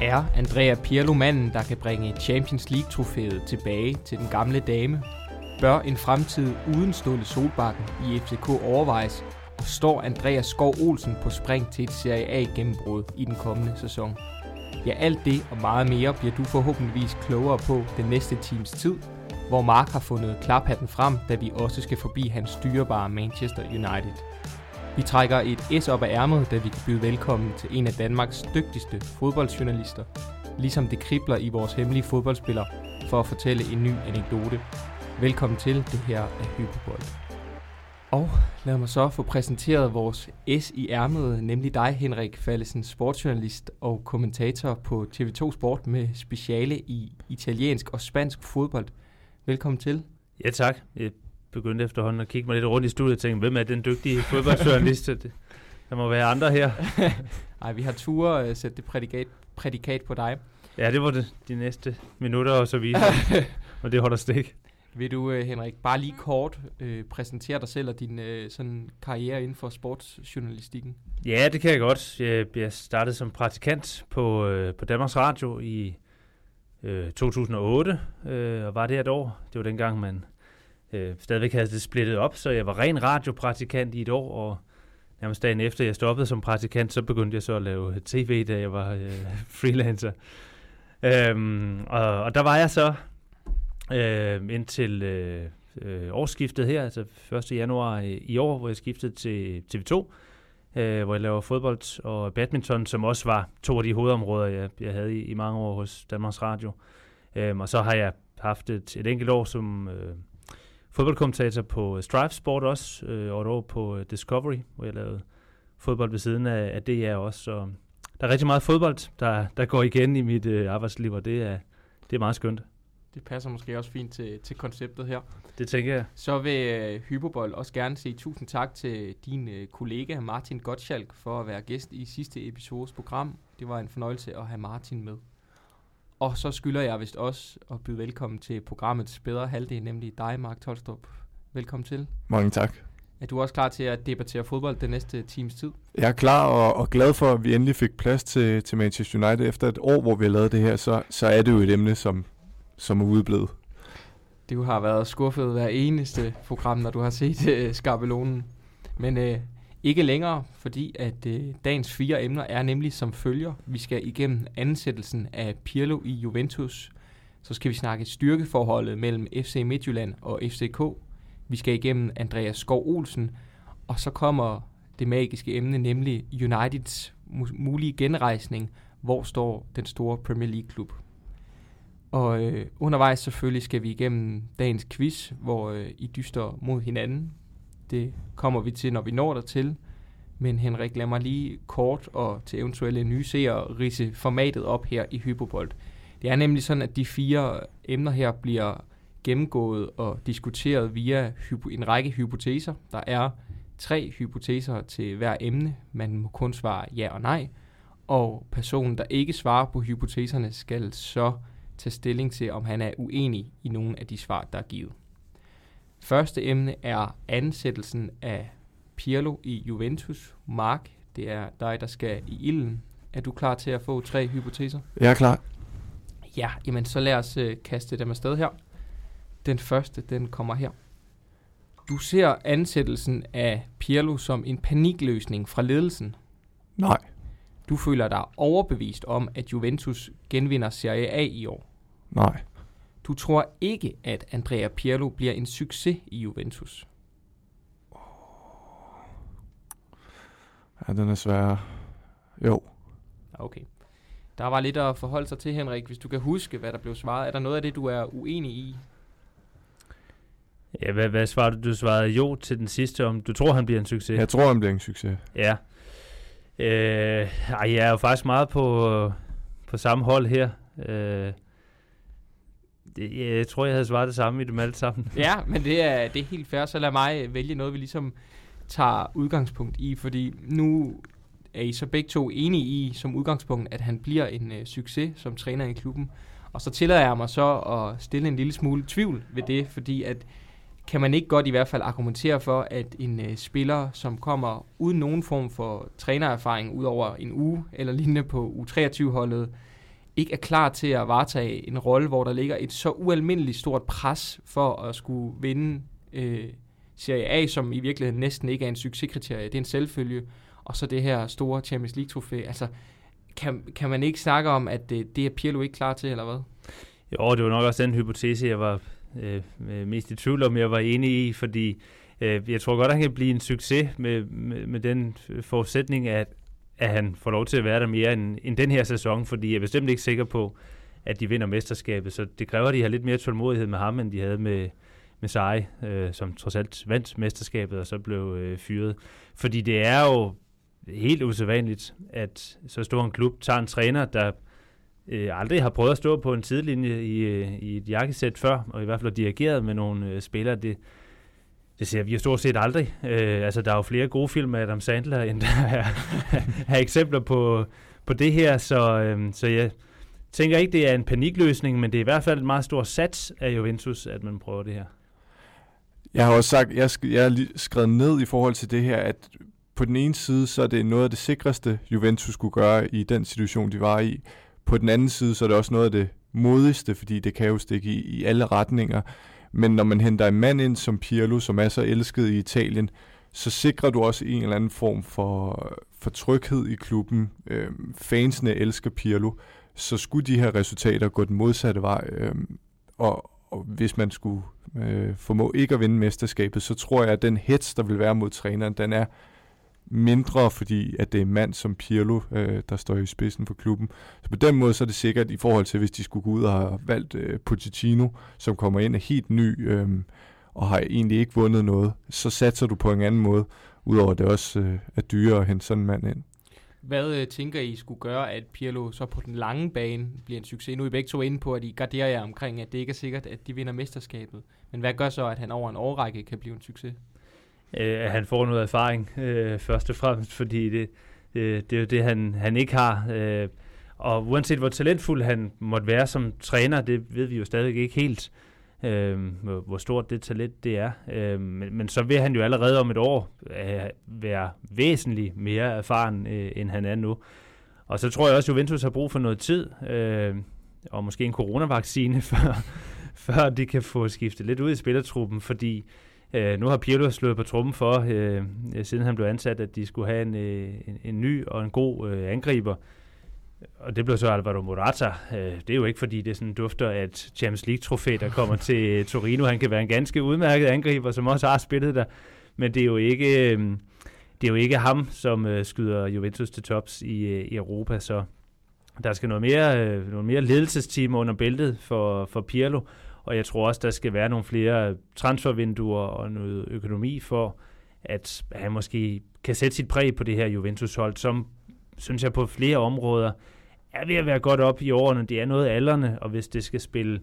Er Andrea Pirlo manden, der kan bringe Champions League-trofæet tilbage til den gamle dame? Bør en fremtid uden Ståle Solbakken i FCK overvejes? Og står Andreas Skov Olsen på spring til et Serie A-gennembrud i den kommende sæson? Ja, alt det og meget mere bliver du forhåbentligvis klogere på den næste times tid, hvor Mark har fundet klaphatten frem, da vi også skal forbi hans styrebare Manchester United. Vi trækker et S op af ærmet, da vi kan byde velkommen til en af Danmarks dygtigste fodboldjournalister, ligesom det kribler i vores hemmelige fodboldspiller, for at fortælle en ny anekdote. Velkommen til det her er Hyperbold. Og lad mig så få præsenteret vores S i ærmet, nemlig dig, Henrik Fallesen, sportsjournalist og kommentator på TV2 Sport med speciale i italiensk og spansk fodbold. Velkommen til. Ja tak. Begyndte efterhånden at kigge mig lidt rundt i studiet og tænkte, hvem er den dygtige fodboldjournalist? Der må være andre her. Nej, vi har tur at sætte det prædikat, prædikat på dig. Ja, det var det de næste minutter, og så videre. og det holder stik. Vil du, øh, Henrik, bare lige kort øh, præsentere dig selv og din øh, sådan karriere inden for sportsjournalistikken? Ja, det kan jeg godt. Jeg, jeg startede som praktikant på, øh, på Danmarks Radio i øh, 2008, øh, og var det et år. Det var dengang, man øh, stadigvæk havde det splittet op, så jeg var ren radiopraktikant i et år, og nærmest dagen efter jeg stoppede som praktikant, så begyndte jeg så at lave øh, tv, da jeg var øh, freelancer. Øhm, og, og der var jeg så øh, indtil øh, øh, årsskiftet her, altså 1. januar i, i år, hvor jeg skiftede til TV2, øh, hvor jeg laver fodbold og badminton, som også var to af de hovedområder, jeg, jeg havde i, i mange år hos Danmarks Radio. Øhm, og så har jeg haft et, et enkelt år som øh, fodboldkommentator på Strive Sport også, øh, og et år på Discovery, hvor jeg lavede fodbold ved siden af, af DR også. Så der er rigtig meget fodbold, der, der går igen i mit øh, arbejdsliv, og det er, det er meget skønt. Det passer måske også fint til, til konceptet her. Det tænker jeg. Så vil uh, Hyperbold også gerne sige tusind tak til din uh, kollega Martin Gottschalk for at være gæst i sidste episodes program. Det var en fornøjelse at have Martin med. Og så skylder jeg vist også at byde velkommen til programmets bedre halvdel, nemlig dig, Mark Tolstrup. Velkommen til. Mange tak. Er du også klar til at debattere fodbold den næste times tid? Jeg er klar og, og glad for, at vi endelig fik plads til, til Manchester United. Efter et år, hvor vi har lavet det her, så, så er det jo et emne, som, som er udeblevet. Du har været skuffet hver eneste program, når du har set uh, skabelonen. Men uh, ikke længere, fordi at øh, dagens fire emner er nemlig som følger. Vi skal igennem ansættelsen af Pirlo i Juventus. Så skal vi snakke styrkeforholdet mellem FC Midtjylland og FCK. Vi skal igennem Andreas Skov Olsen. Og så kommer det magiske emne, nemlig Uniteds mulige genrejsning. Hvor står den store Premier League-klub? Og øh, undervejs selvfølgelig skal vi igennem dagens quiz, hvor øh, I dyster mod hinanden. Det kommer vi til, når vi når dertil. Men Henrik, lad mig lige kort og til eventuelle nye seere rise formatet op her i Hypobolt. Det er nemlig sådan, at de fire emner her bliver gennemgået og diskuteret via en række hypoteser. Der er tre hypoteser til hver emne. Man må kun svare ja og nej. Og personen, der ikke svarer på hypoteserne, skal så tage stilling til, om han er uenig i nogle af de svar, der er givet. Første emne er ansættelsen af Pirlo i Juventus. Mark, det er dig, der skal i ilden. Er du klar til at få tre hypoteser? Jeg er klar. Ja, jamen så lad os uh, kaste dem afsted her. Den første, den kommer her. Du ser ansættelsen af Pirlo som en panikløsning fra ledelsen. Nej. Du føler dig overbevist om, at Juventus genvinder Serie A i år. Nej. Du tror ikke, at Andrea Pirlo bliver en succes i Juventus. Ja, den er svær. Jo. Okay. Der var lidt at forholde sig til, Henrik. Hvis du kan huske, hvad der blev svaret. Er der noget af det, du er uenig i? Ja, hvad, hvad svarede du? Du svarede jo til den sidste, om du tror, han bliver en succes. Jeg tror, han bliver en succes. Ja. Øh, ej, jeg er jo faktisk meget på, på samme hold her. Øh, det, jeg tror, jeg havde svaret det samme i dem alle sammen. ja, men det er, det er helt fair, så lad mig vælge noget, vi ligesom tager udgangspunkt i, fordi nu er I så begge to enige i som udgangspunkt, at han bliver en uh, succes som træner i klubben. Og så tillader jeg mig så at stille en lille smule tvivl ved det, fordi at kan man ikke godt i hvert fald argumentere for, at en øh, spiller, som kommer uden nogen form for trænererfaring ud over en uge eller lignende på U23-holdet, ikke er klar til at varetage en rolle, hvor der ligger et så ualmindeligt stort pres for at skulle vinde øh, Serie A, som i virkeligheden næsten ikke er en succeskriterie. Det er en selvfølge. Og så det her store Champions League-trofæ. Altså, kan, kan man ikke snakke om, at det, det er Pirlo ikke klar til, eller hvad? Jo, det var nok også den hypotese, jeg var øh, øh mest i tvivl om, jeg var enig i, fordi øh, jeg tror godt, at han kan blive en succes med, med, med den øh, forudsætning, at, at han får lov til at være der mere end, end den her sæson, fordi jeg er bestemt ikke sikker på, at de vinder mesterskabet, så det kræver, at de har lidt mere tålmodighed med ham, end de havde med, med Sai, øh, som trods alt vandt mesterskabet og så blev øh, fyret. Fordi det er jo helt usædvanligt, at så stor en klub tager en træner, der øh, aldrig har prøvet at stå på en sidelinje i, øh, i et jakkesæt før, og i hvert fald dirigeret med nogle øh, spillere. Det, det ser vi jo stort set aldrig. Øh, altså, der er jo flere gode film af Adam Sandler, end der er, er eksempler på, på det her, så, øh, så jeg tænker ikke, det er en panikløsning, men det er i hvert fald et meget stort sats af Juventus, at man prøver det her. Jeg har også sagt, jeg, jeg har skrevet ned i forhold til det her, at på den ene side, så er det noget af det sikreste, Juventus skulle gøre i den situation, de var i. På den anden side, så er det også noget af det modigste, fordi det kan jo stikke i, i alle retninger. Men når man henter en mand ind som Pirlo, som er så elsket i Italien, så sikrer du også en eller anden form for, for tryghed i klubben. Øh, fansene elsker Pirlo, så skulle de her resultater gå den modsatte vej. Øh, og, og hvis man skulle øh, formå ikke at vinde mesterskabet, så tror jeg, at den hets, der vil være mod træneren, den er mindre, fordi at det er en mand som Pirlo, øh, der står i spidsen for klubben. Så på den måde så er det sikkert i forhold til, hvis de skulle gå ud og have valgt øh, Pochettino, som kommer ind er helt ny øh, og har egentlig ikke vundet noget, så satser du på en anden måde, udover at det også øh, er dyrere at hente sådan en mand ind. Hvad øh, tænker I skulle gøre, at Pirlo så på den lange bane bliver en succes? Nu er I begge to inde på, at I garderer jer omkring, at det ikke er sikkert, at de vinder mesterskabet. Men hvad gør så, at han over en årrække kan blive en succes? Øh, at han får noget erfaring, øh, først og fremmest, fordi det, det, det er jo det, han, han ikke har. Øh, og uanset hvor talentfuld han måtte være som træner, det ved vi jo stadig ikke helt, øh, hvor stort det talent det er. Øh, men, men så vil han jo allerede om et år øh, være væsentligt mere erfaren, øh, end han er nu. Og så tror jeg også, at Juventus har brug for noget tid, øh, og måske en coronavaccine, før, før de kan få skiftet lidt ud i spillertruppen, fordi Øh, nu har Pirlo slået på trummen for, øh, siden han blev ansat, at de skulle have en, øh, en, en ny og en god øh, angriber. Og det blev så Alvaro Morata. Øh, det er jo ikke, fordi det sådan dufter af et Champions League-trofæ, der kommer til Torino. Han kan være en ganske udmærket angriber, som også har spillet der. Men det er jo ikke, øh, det er jo ikke ham, som øh, skyder Juventus til tops i, øh, i Europa. Så der skal noget mere, øh, noget mere ledelsesteam under bæltet for, for Pirlo og jeg tror også, der skal være nogle flere transfervinduer og noget økonomi for, at han måske kan sætte sit præg på det her Juventus-hold, som, synes jeg, på flere områder er ved at være godt op i årene. Det er noget alderne, og hvis det skal spille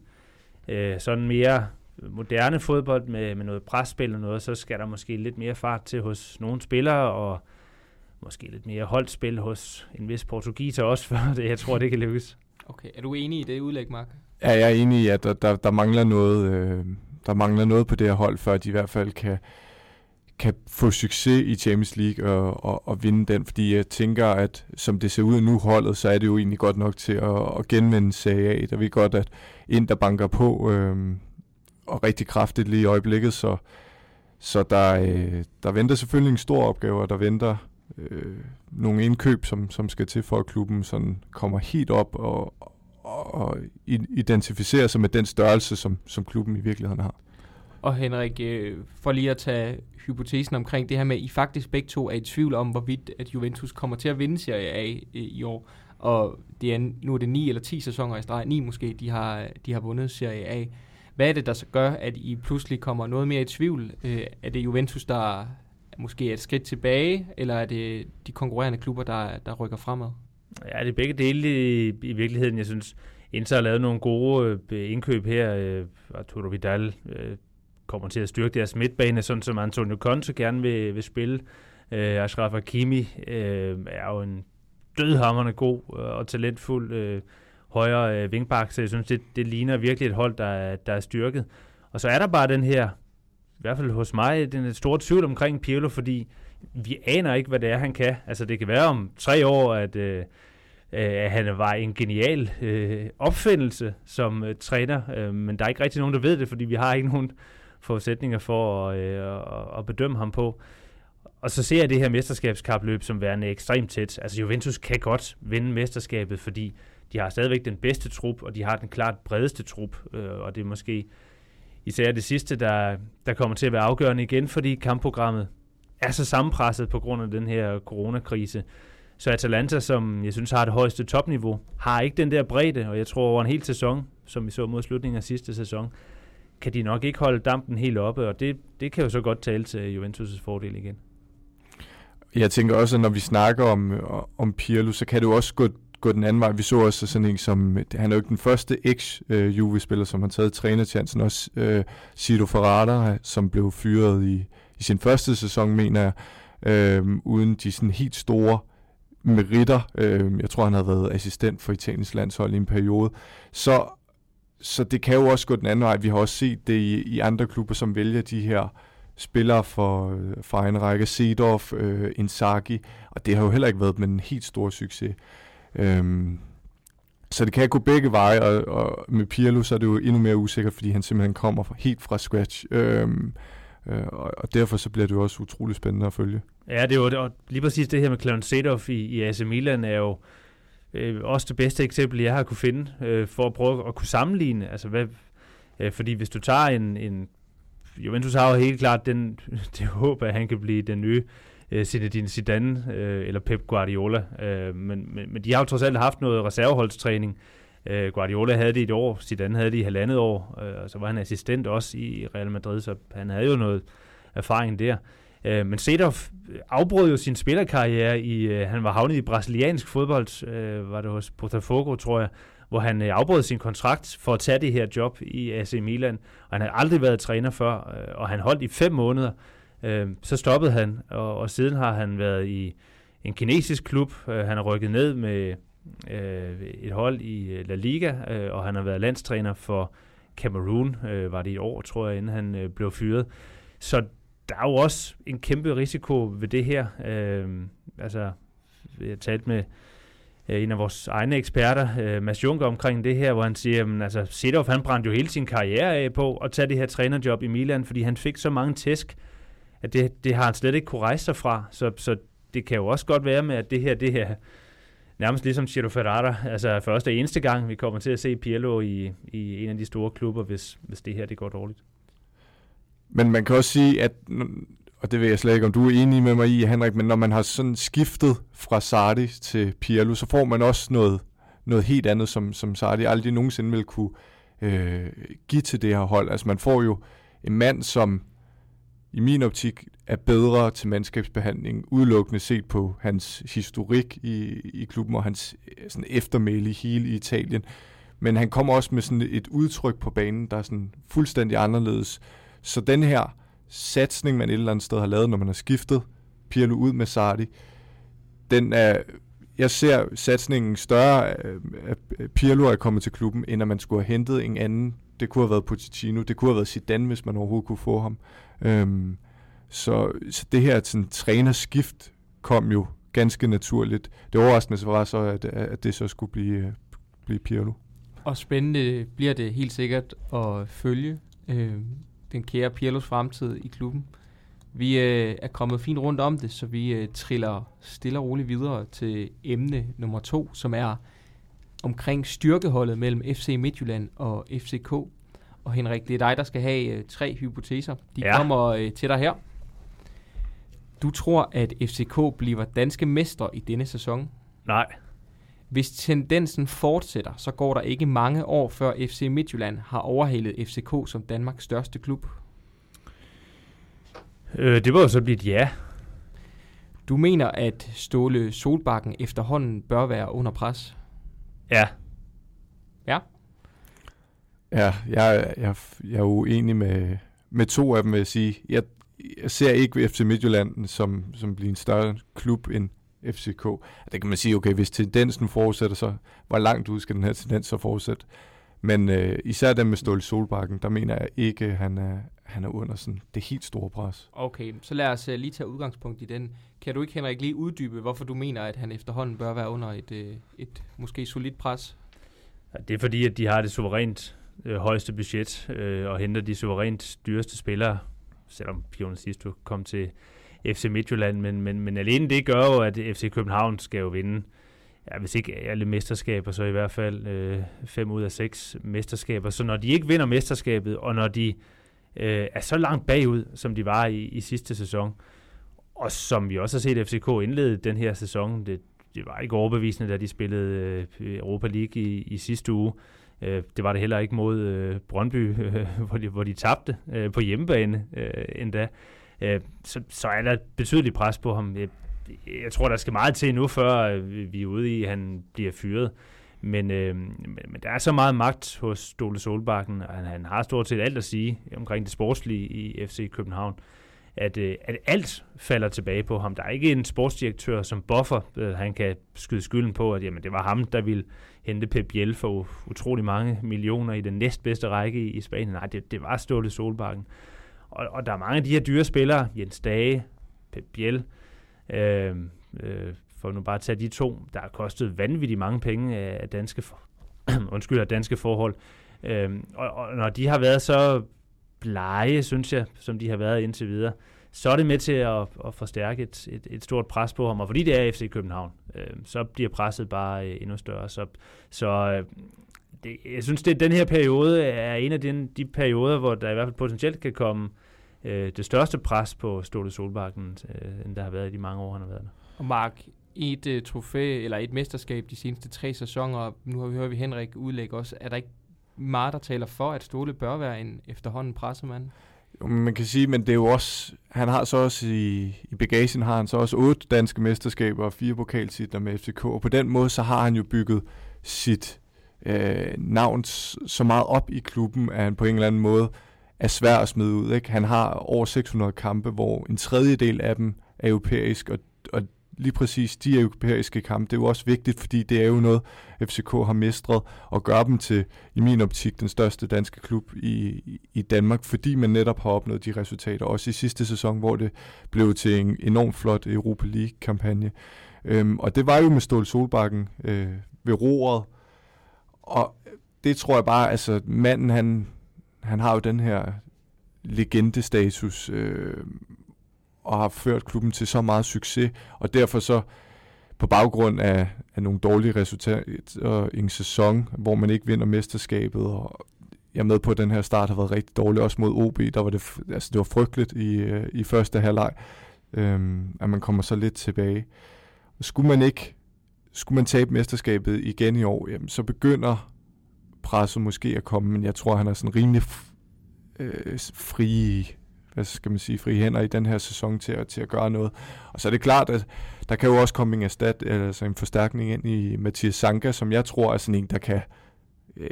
øh, sådan mere moderne fodbold med, med noget presspil og noget, så skal der måske lidt mere fart til hos nogle spillere, og måske lidt mere holdspil hos en vis portugiser også, for det, jeg tror, det kan lykkes. Okay, er du enig i det udlæg, Mark? Er jeg er enig i, at der, der, der, mangler noget, øh, der mangler noget på det her hold, før de i hvert fald kan, kan få succes i Champions League og, og, og vinde den, fordi jeg tænker, at som det ser ud nu holdet, så er det jo egentlig godt nok til at, at genvinde Serie A. Der vi godt, at ind der banker på, øh, og rigtig kraftigt lige i øjeblikket, så, så der, øh, der venter selvfølgelig en stor opgave, og der venter øh, nogle indkøb, som, som skal til for, at klubben sådan kommer helt op og, og identificere sig med den størrelse, som, som klubben i virkeligheden har. Og Henrik, øh, for lige at tage hypotesen omkring det her med, at I faktisk begge to er i tvivl om, hvorvidt at Juventus kommer til at vinde Serie A øh, i år. Og det er, nu er det ni eller 10 sæsoner i streg, ni måske, de har, de har vundet Serie A. Hvad er det, der så gør, at I pludselig kommer noget mere i tvivl? Øh, er det Juventus, der måske er et skridt tilbage, eller er det de konkurrerende klubber, der, der rykker fremad? Ja, det er begge dele i, i virkeligheden. Jeg synes, Inter har lavet nogle gode øh, indkøb her. Øh, Arturo Vidal øh, kommer til at styrke deres midtbane, sådan som Antonio Conte gerne vil, vil spille. Øh, Ashraf Hakimi øh, er jo en dødhammerne god øh, og talentfuld øh, højre øh, vingbak, så jeg synes, det, det ligner virkelig et hold, der er, der er styrket. Og så er der bare den her, i hvert fald hos mig, den store tvivl omkring Pirlo, fordi vi aner ikke, hvad det er, han kan. Altså, det kan være om tre år, at, øh, øh, at han var en genial øh, opfindelse som øh, træner, øh, men der er ikke rigtig nogen, der ved det, fordi vi har ikke nogen forudsætninger for at, øh, at bedømme ham på. Og så ser jeg det her mesterskabskapløb som værende ekstremt tæt. Altså Juventus kan godt vinde mesterskabet, fordi de har stadigvæk den bedste trup, og de har den klart bredeste trup, øh, og det er måske især det sidste, der, der kommer til at være afgørende igen, fordi kampprogrammet er så sammenpresset på grund af den her coronakrise. Så Atalanta, som jeg synes har det højeste topniveau, har ikke den der bredde, og jeg tror over en hel sæson, som vi så mod slutningen af sidste sæson, kan de nok ikke holde dampen helt oppe, og det, det kan jo så godt tale til Juventus' fordel igen. Jeg tænker også, at når vi snakker om, om Pirlo, så kan det jo også gå, gå den anden vej. Vi så også sådan en som, han er jo ikke den første ex-Juve-spiller, som har taget trænerchancen, også øh, Ciro Ferrara, som blev fyret i, i sin første sæson, mener jeg, øh, uden de sådan helt store meritter. Øh, jeg tror, han havde været assistent for Italiens landshold i en periode. Så, så det kan jo også gå den anden vej. Vi har også set det i, i andre klubber, som vælger de her spillere for, øh, for en række, Seedorf, øh, Inzaghi, og det har jo heller ikke været med en helt stor succes. Øhm, så det kan gå begge veje, og, og med Pirlo så er det jo endnu mere usikkert, fordi han simpelthen kommer fra, helt fra scratch. Øhm, øh, og, og derfor så bliver det jo også utrolig spændende at følge. Ja, det er jo og lige præcis det her med Clarence Seedorf i, i AC Milan er jo øh, også det bedste eksempel, jeg har kunne finde, øh, for at prøve at kunne sammenligne. Altså, hvad, øh, fordi hvis du tager en, en Juventus har jo helt klart den, det håb, at han kan blive den nye øh, Zinedine Zidane øh, eller Pep Guardiola. Øh, men, men, men de har jo trods alt haft noget reserveholdstræning. Øh, Øh, Guardiola havde det i et år, Zidane havde det i halvandet år, øh, og så var han assistent også i Real Madrid, så han havde jo noget erfaring der. Øh, men Sedorf afbrød jo sin spillerkarriere i, øh, han var havnet i brasiliansk fodbold, øh, var det hos Botafogo, tror jeg, hvor han øh, afbrød sin kontrakt for at tage det her job i AC Milan, og han havde aldrig været træner før, øh, og han holdt i fem måneder. Øh, så stoppede han, og, og siden har han været i en kinesisk klub. Øh, han er rykket ned med øh, et hold i øh, La Liga, øh, og han har været landstræner for Cameroon, øh, var det i år, tror jeg, inden han øh, blev fyret. Så der er jo også en kæmpe risiko ved det her. Øh, altså, jeg talte med øh, en af vores egne eksperter, øh, Mads Juncker, omkring det her, hvor han siger, at altså, Sedov, han brændte jo hele sin karriere af på at tage det her trænerjob i Milan, fordi han fik så mange tæsk, at det, det har han slet ikke kunne rejse sig fra. Så, så det kan jo også godt være med, at det her, det her nærmest ligesom Ciro Ferrara, altså første og eneste gang, vi kommer til at se Pirlo i, i en af de store klubber, hvis, hvis det her det går dårligt. Men man kan også sige, at og det ved jeg slet ikke, om du er enig med mig i, Henrik, men når man har sådan skiftet fra Sardi til Pirlo, så får man også noget, noget helt andet, som, som Sardi aldrig nogensinde vil kunne øh, give til det her hold. Altså man får jo en mand, som i min optik er bedre til mandskabsbehandling, udelukkende set på hans historik i, i klubben og hans øh, sådan eftermæle i hele Italien. Men han kommer også med sådan et udtryk på banen, der er sådan fuldstændig anderledes. Så den her satsning, man et eller andet sted har lavet, når man har skiftet Pirlo ud med Sardi, den er, jeg ser satsningen større, øh, at Pirlo er kommet til klubben, end at man skulle have hentet en anden. Det kunne have været Pochettino, det kunne have været Zidane, hvis man overhovedet kunne få ham. Øhm, så, så det her sådan, trænerskift kom jo ganske naturligt. Det overraskende var så, at, at det så skulle blive, øh, blive Pirlo. Og spændende bliver det helt sikkert at følge. Øh, den kære Pirlos fremtid i klubben. Vi øh, er kommet fint rundt om det, så vi øh, triller stille og roligt videre til emne nummer to, som er omkring styrkeholdet mellem FC Midtjylland og FCK. Og Henrik, det er dig, der skal have øh, tre hypoteser. De ja. kommer øh, til dig her. Du tror, at FCK bliver danske mestre i denne sæson? Nej. Hvis tendensen fortsætter, så går der ikke mange år før FC Midtjylland har overhalet FCK som Danmarks største klub. Øh, det var jo så blive ja. Du mener, at Ståle Solbakken efterhånden bør være under pres? Ja. Ja? Ja, jeg, jeg, jeg er uenig med, med to af dem, vil jeg sige. Jeg, jeg ser ikke FC Midtjylland som, som bliver en større klub end FCK. Det kan man sige, okay, hvis tendensen fortsætter, så hvor langt ud skal den her tendens så fortsætte? Men øh, især den med Ståle Solbakken, der mener jeg ikke, at han er, han er under sådan det helt store pres. Okay, så lad os uh, lige tage udgangspunkt i den. Kan du ikke, Henrik, lige uddybe, hvorfor du mener, at han efterhånden bør være under et, uh, et måske solidt pres? Ja, det er fordi, at de har det suverænt øh, højeste budget øh, og henter de suverænt dyreste spillere, selvom Pione sidst kom til FC Midtjylland, men, men, men alene det gør jo, at FC København skal jo vinde ja, hvis ikke alle mesterskaber, så i hvert fald øh, fem ud af seks mesterskaber. Så når de ikke vinder mesterskabet, og når de øh, er så langt bagud, som de var i, i sidste sæson, og som vi også har set FCK indlede den her sæson, det, det var ikke overbevisende, da de spillede øh, Europa League i, i sidste uge. Øh, det var det heller ikke mod øh, Brøndby, øh, hvor, de, hvor de tabte øh, på hjemmebane øh, endda. Øh, så, så er der et betydeligt pres på ham. Jeg, jeg tror, der skal meget til nu, før øh, vi er ude i, at han bliver fyret. Men, øh, men, men der er så meget magt hos Ståle Solbakken, og han, han har stort set alt at sige omkring det sportslige i FC København, at, øh, at alt falder tilbage på ham. Der er ikke en sportsdirektør som buffer, øh, han kan skyde skylden på, at jamen, det var ham, der ville hente Pep Biel for utrolig mange millioner i den næstbedste række i, i Spanien. Nej, det, det var Ståle Solbakken. Og, og der er mange af de her dyre spillere, Jens Dage, Pep Biel, øhm, øh, øh, for nu bare at tage de to, der har kostet vanvittigt mange penge af danske, for, undskyld, af danske forhold. Øhm, og, og når de har været så blege, synes jeg, som de har været indtil videre, så er det med til at, at forstærke et, et, et stort pres på ham. Og fordi det er FC København, øh, så bliver presset bare øh, endnu større. Så, så øh, det, jeg synes, det den her periode er en af den, de perioder, hvor der i hvert fald potentielt kan komme øh, det største pres på Ståle Solbakken, øh, end der har været i de mange år, han har været der. Og Mark, et uh, trofæ eller et mesterskab de seneste tre sæsoner, nu har vi hørt vi Henrik udlægge også, er der ikke meget, der taler for, at Ståle bør være en efterhånden pressemand? Jo, man kan sige, men det er jo også, han har så også i, i bagagen har han så også otte danske mesterskaber og fire pokaltitler med FCK, og på den måde så har han jo bygget sit øh, navn så meget op i klubben, at han på en eller anden måde er svær at smide ud. Ikke? Han har over 600 kampe, hvor en tredjedel af dem er europæisk, og, og lige præcis de europæiske kampe, det er jo også vigtigt, fordi det er jo noget, FCK har mestret, og gør dem til, i min optik, den største danske klub i, i Danmark, fordi man netop har opnået de resultater, også i sidste sæson, hvor det blev til en enormt flot Europa League-kampagne. Øhm, og det var jo med Ståle Solbakken øh, ved roret, og det tror jeg bare, altså manden, han, han har jo den her legendestatus, øh, og har ført klubben til så meget succes, og derfor så på baggrund af, af nogle dårlige resultater i en sæson, hvor man ikke vinder mesterskabet, og jeg er med på, at den her start har været rigtig dårlig, også mod OB, der var det, altså det var frygteligt i, øh, i første halvleg, øhm, at man kommer så lidt tilbage. Skulle man ikke, skulle man tabe mesterskabet igen i år, jamen, så begynder presset måske at komme, men jeg tror, han er sådan rimelig øh, fri hvad skal man sige, fri hænder i den her sæson til at, til at gøre noget. Og så er det klart, at der kan jo også komme en, erstat, altså en forstærkning ind i Mathias Sanka, som jeg tror er sådan en, der kan øh,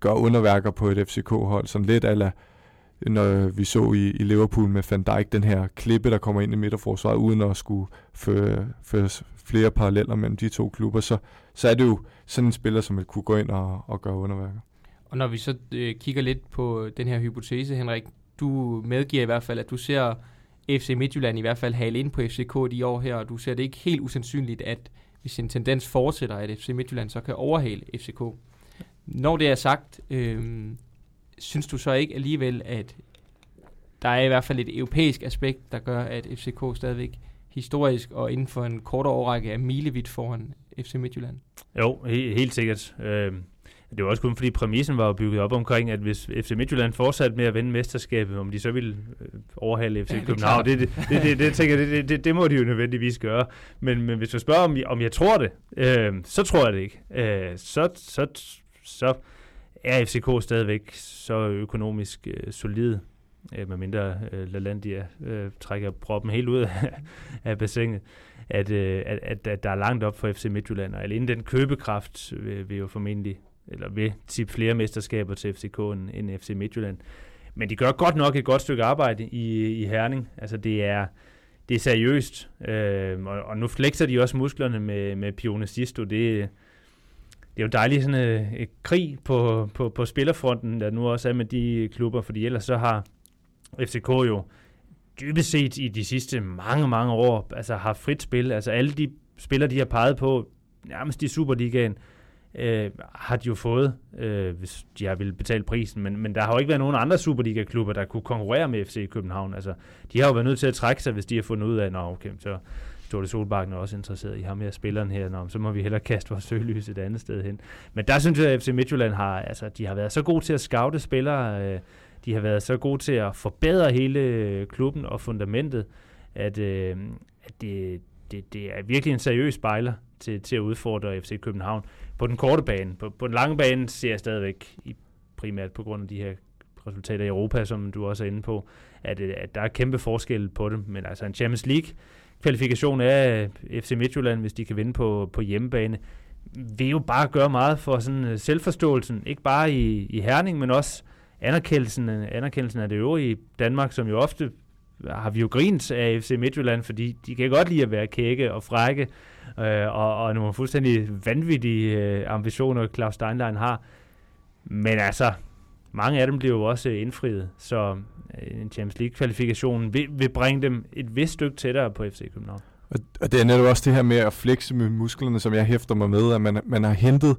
gøre underværker på et FCK-hold, sådan lidt ala når vi så i, i Liverpool med Van Dijk, den her klippe, der kommer ind i midterforsvaret, uden at skulle føre, føre flere paralleller mellem de to klubber, så, så er det jo sådan en spiller, som vil kunne gå ind og, og gøre underværker. Og når vi så øh, kigger lidt på den her hypotese, Henrik, du medgiver i hvert fald, at du ser FC Midtjylland i hvert fald hale ind på FCK de år her, og du ser det ikke helt usandsynligt, at hvis en tendens fortsætter, at FC Midtjylland så kan overhale FCK. Når det er sagt, øh, synes du så ikke alligevel, at der er i hvert fald et europæisk aspekt, der gør, at FCK stadigvæk historisk og inden for en kort årrække er milevidt foran FC Midtjylland? Jo, helt, helt sikkert. Øh, det var også kun fordi præmissen var bygget op omkring, at hvis FC Midtjylland fortsatte med at vinde mesterskabet, om de så ville øh, overhale FC ja, København, det, det, det, det, det, tænker det, det, det må de jo nødvendigvis gøre. Men, men hvis du spørger, om jeg, om jeg tror det, øh, så tror jeg det ikke. Øh, så, så, så er FCK stadigvæk så økonomisk øh, solid, øh, medmindre øh, LaLandia øh, trækker proppen helt ud af, af bassinet, at, øh, at, at, at der er langt op for FC Midtjylland, og alene den købekraft vil, vil jo formentlig eller vil tippe flere mesterskaber til FCK end, end FC Midtjylland. Men de gør godt nok et godt stykke arbejde i, i Herning. Altså det er, det er seriøst, øh, og, og nu flexer de også musklerne med, med Pione Sisto. Det, det er jo dejligt sådan et, et krig på, på, på spillerfronten, der nu også er med de klubber, fordi ellers så har FCK jo dybest set i de sidste mange, mange år altså har frit spil. Altså alle de spillere, de har peget på, nærmest i Superligaen, øh, har de jo fået, øh, hvis de har ville betale prisen. Men, men der har jo ikke været nogen andre Superliga-klubber, der kunne konkurrere med FC København. Altså, de har jo været nødt til at trække sig, hvis de har fundet ud af, at okay, så Storte Solbakken er også interesseret i ham her spilleren her, Nå, så må vi hellere kaste vores søgelys et andet sted hen. Men der synes jeg, at FC Midtjylland har, altså, de har været så gode til at scoute spillere, øh, de har været så gode til at forbedre hele øh, klubben og fundamentet, at, øh, at det, det, det er virkelig en seriøs spejler til, til at udfordre FC København på den korte bane. På, på den lange bane ser jeg stadigvæk, i, primært på grund af de her resultater i Europa, som du også er inde på, at, øh, at der er kæmpe forskel på dem. Men altså en Champions League kvalifikation øh, af FC Midtjylland, hvis de kan vinde på, på hjemmebane, vil jo bare gøre meget for sådan øh, selvforståelsen, ikke bare i, i Herning, men også anerkendelsen, anerkendelsen af det øvrige Danmark, som jo ofte har vi jo grint af FC Midtjylland, fordi de kan godt lide at være kække og frække, øh, og, og nogle fuldstændig vanvittige øh, ambitioner, Claus Steinlein har. Men altså, mange af dem bliver jo også indfriet, så øh, en Champions League-kvalifikation vil, vil bringe dem et vist stykke tættere på FC København. Og, og det er netop også det her med at flexe med musklerne, som jeg hæfter mig med, at man, man har hentet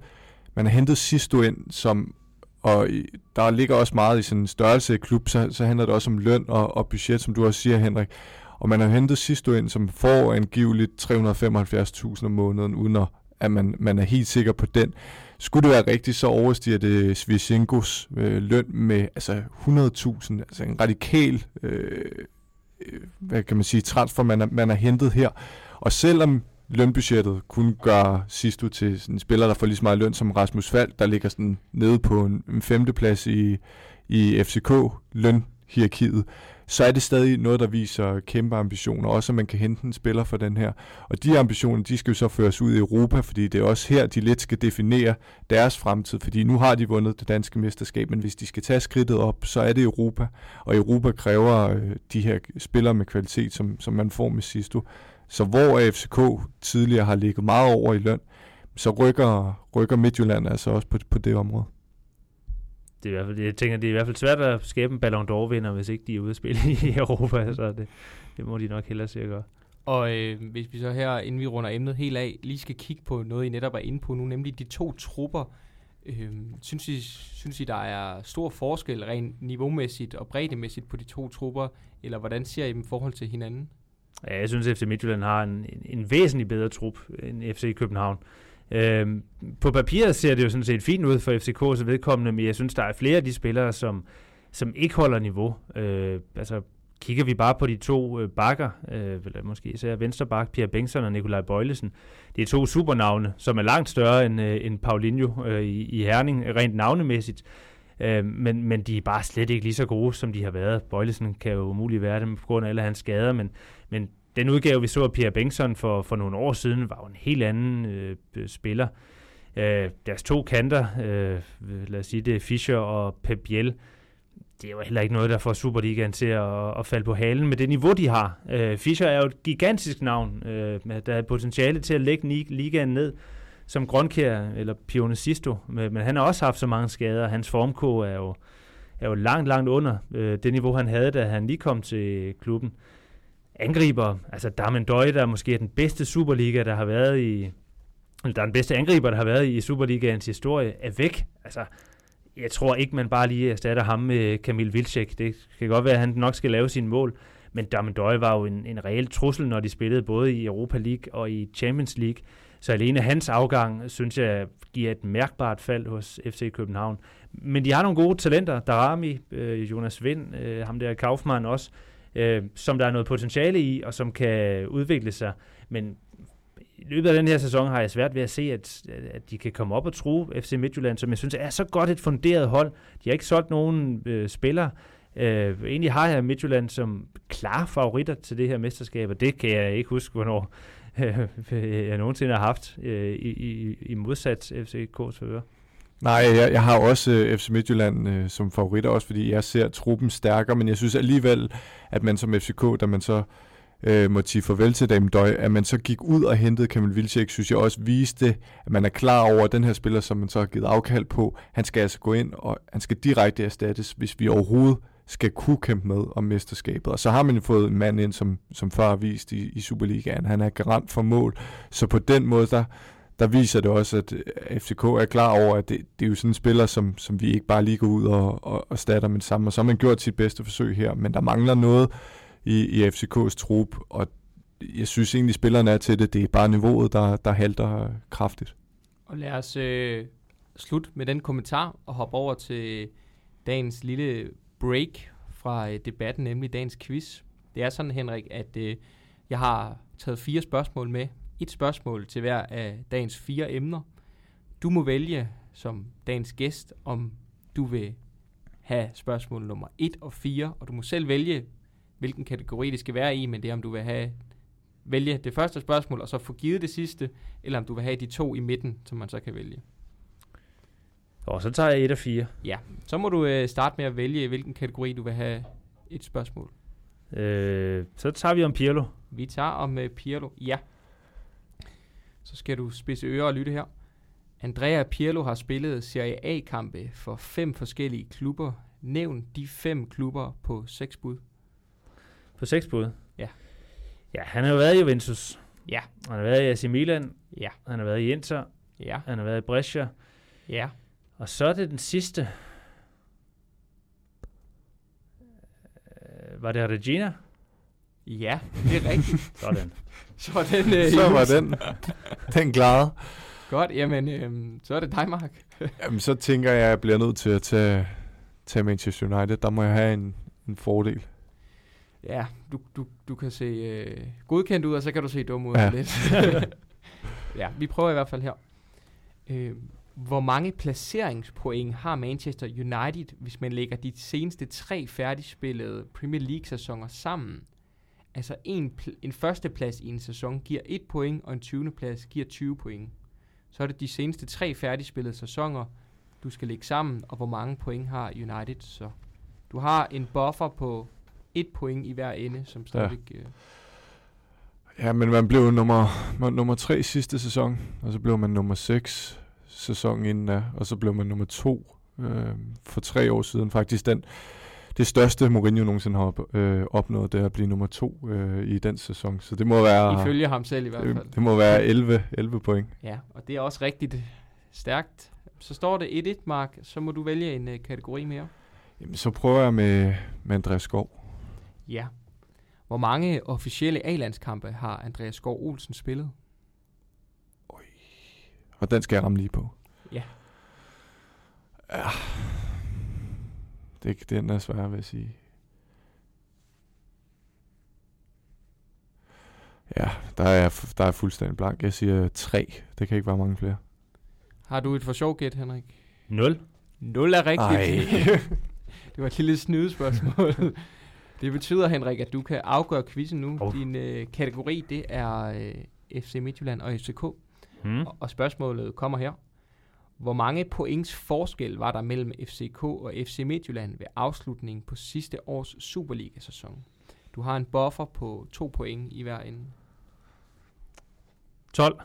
man har hentet Sisto ind, som og der ligger også meget i sådan en størrelse af klub, så, så handler det også om løn og, og budget, som du også siger, Henrik. Og man har hentet Sisto ind, som får angiveligt 375.000 om måneden, uden at, at man, man er helt sikker på den. Skulle det være rigtigt, så overstiger det Svichenkos øh, løn med altså 100.000, altså en radikal øh, øh, hvad kan man sige, transfer, man er, man er hentet her. Og selvom lønbudgettet kun gør Sisto til sådan en spiller, der får lige så meget løn som Rasmus Fald, der ligger sådan nede på en, en femteplads i, i FCK-lønhierarkiet, så er det stadig noget, der viser kæmpe ambitioner, også at man kan hente en spiller for den her. Og de ambitioner, de skal jo så føres ud i Europa, fordi det er også her, de lidt skal definere deres fremtid, fordi nu har de vundet det danske mesterskab, men hvis de skal tage skridtet op, så er det Europa, og Europa kræver øh, de her spillere med kvalitet, som, som man får med Sisto. Så hvor FCK tidligere har ligget meget over i løn, så rykker, rykker Midtjylland altså også på, på det område. Det er i hvert fald, jeg tænker, det er i hvert fald svært at skabe en Ballon d'Or-vinder, hvis ikke de er ude at spille i Europa, så det, det må de nok hellere se at gøre. Og øh, hvis vi så her, inden vi runder emnet helt af, lige skal kigge på noget, I netop er inde på nu, nemlig de to trupper. Øh, synes, I, synes I, der er stor forskel rent niveaumæssigt og breddemæssigt på de to trupper, eller hvordan ser I dem i forhold til hinanden? Ja, jeg synes, at FC Midtjylland har en, en, en væsentlig bedre trup end FC København. Øhm, på papiret ser det jo sådan set fint ud for FCK's vedkommende, men jeg synes, der er flere af de spillere, som, som ikke holder niveau. Øh, altså, kigger vi bare på de to øh, bakker, øh, eller måske især Venstrebak, Pierre Bengtsson og Nikolaj Bøjlesen, det er to supernavne, som er langt større end, øh, end Paulinho øh, i, i Herning, rent navnemæssigt. Øh, men, men de er bare slet ikke lige så gode, som de har været. Bøjlesen kan jo umuligt være dem på grund af alle hans skader, men, men den udgave, vi så af Pierre Bengtsson for, for nogle år siden, var jo en helt anden øh, spiller. Øh, deres to kanter, øh, lad os sige det, Fischer og Pep Biel, det er jo heller ikke noget, der får Superligaen til at, at falde på halen med det niveau, de har. Øh, Fischer er jo et gigantisk navn, øh, der er potentiale til at lægge ligaen ned som Grønkær eller Pione Sisto, men han har også haft så mange skader. Hans formko er jo, er jo langt, langt under øh, det niveau, han havde, da han lige kom til klubben. Angriber, altså Darmen Døje, der er måske den bedste Superliga, der har været i, eller der er den bedste angriber, der har været i Superligaens historie, er væk. Altså, jeg tror ikke, man bare lige erstatter ham med Kamil Vilcek. Det kan godt være, at han nok skal lave sine mål, men Darmen Døje var jo en, en reel trussel, når de spillede både i Europa League og i Champions League. Så alene hans afgang, synes jeg, giver et mærkbart fald hos FC København. Men de har nogle gode talenter. Darami, øh, Jonas Vind, øh, ham der Kaufmann også, øh, som der er noget potentiale i, og som kan udvikle sig. Men i løbet af den her sæson har jeg svært ved at se, at, at de kan komme op og tro FC Midtjylland, som jeg synes er så godt et funderet hold. De har ikke solgt nogen øh, spillere. Øh, egentlig har jeg Midtjylland som klar favoritter til det her mesterskab, og det kan jeg ikke huske, hvornår Øh, øh, jeg nogensinde har haft øh, i, i, i modsat FCK's fører. Nej, jeg, jeg har også øh, FC Midtjylland øh, som favorit, også fordi jeg ser truppen stærkere, men jeg synes alligevel, at man som FCK, da man så øh, må sige farvel til Dame Døj, at man så gik ud og hentede Kamil Vilcek, synes jeg også viste, at man er klar over, at den her spiller, som man så har givet afkald på, han skal altså gå ind, og han skal direkte erstattes, hvis vi overhovedet skal kunne kæmpe med om mesterskabet. Og så har man jo fået en mand ind, som, som før har vist i, i Superligaen. Han er garant for mål. Så på den måde, der, der viser det også, at øh, FCK er klar over, at det, det er jo sådan en spiller, som, som vi ikke bare lige går ud og, og, og statter med sammen. Og så har man gjort sit bedste forsøg her, men der mangler noget i, i FCK's trup, og jeg synes egentlig, spillerne er til det. Det er bare niveauet, der, der halter kraftigt. Og lad os øh, slutte med den kommentar og hoppe over til dagens lille break fra øh, debatten, nemlig dagens quiz. Det er sådan, Henrik, at øh, jeg har taget fire spørgsmål med. Et spørgsmål til hver af dagens fire emner. Du må vælge som dagens gæst, om du vil have spørgsmål nummer 1 og 4, og du må selv vælge, hvilken kategori det skal være i, men det er, om du vil have vælge det første spørgsmål, og så få givet det sidste, eller om du vil have de to i midten, som man så kan vælge. Og så tager jeg et af fire. Ja, så må du øh, starte med at vælge, hvilken kategori du vil have et spørgsmål. Øh, så tager vi om Pirlo. Vi tager om øh, Pirlo, ja. Så skal du spidse ører og lytte her. Andrea Pirlo har spillet Serie A-kampe for fem forskellige klubber. Nævn de fem klubber på seks bud. På seks bud? Ja. Ja, han har jo været i Juventus. Ja. Han har været i AC Milan. Ja. Han har været i Inter. Ja. Han har været i Brescia. Ja. Og så er det den sidste. Øh, var det Regina? Ja, det er rigtigt. Sådan. så var den, øh, Så var den, den klaret. Godt, jamen, øh, så er det dig, Mark. Jamen, så tænker jeg, at jeg bliver nødt til at tage, tage Manchester United. Der må jeg have en, en fordel. Ja, du, du, du kan se øh, godkendt ud, og så kan du se dum ud Ja. lidt. ja, vi prøver i hvert fald her. Øh, hvor mange placeringspoint har Manchester United, hvis man lægger de seneste tre færdigspillede Premier League-sæsoner sammen? Altså en, en førsteplads i en sæson giver 1 point, og en 20. plads giver 20 point. Så er det de seneste tre færdigspillede sæsoner, du skal lægge sammen, og hvor mange point har United så? Du har en buffer på et point i hver ende, som stadigvæk... Ja. Øh, Ja, men man blev nummer, nummer tre sidste sæson, og så blev man nummer 6 sæsonen inden da, og så blev man nummer to øh, for tre år siden. Faktisk den, det største Mourinho nogensinde har op, øh, opnået, det er at blive nummer to øh, i den sæson. Så det må være, ifølge ham selv i hvert fald. det, det må være 11, 11 point. Ja, og det er også rigtigt stærkt. Så står det 1-1, Mark. Så må du vælge en øh, kategori mere. Jamen, så prøver jeg med, med Andreas Skov. Ja. Hvor mange officielle A-landskampe har Andreas Skov Olsen spillet? Og den skal jeg ramme lige på. Ja. Ja. Det, den er svær, vil jeg sige. Ja, der er, der er fuldstændig blank. Jeg siger tre. Det kan ikke være mange flere. Har du et for sjov gæt, Henrik? 0. 0 er rigtigt. Ej. det var et lille snydespørgsmål. det betyder, Henrik, at du kan afgøre quizzen nu. Oh. Din øh, kategori, det er øh, FC Midtjylland og FCK. Hmm. Og, og spørgsmålet kommer her. Hvor mange points forskel var der mellem FCK og FC Midtjylland ved afslutningen på sidste års Superliga-sæson? Du har en buffer på to point i hver ende. 12.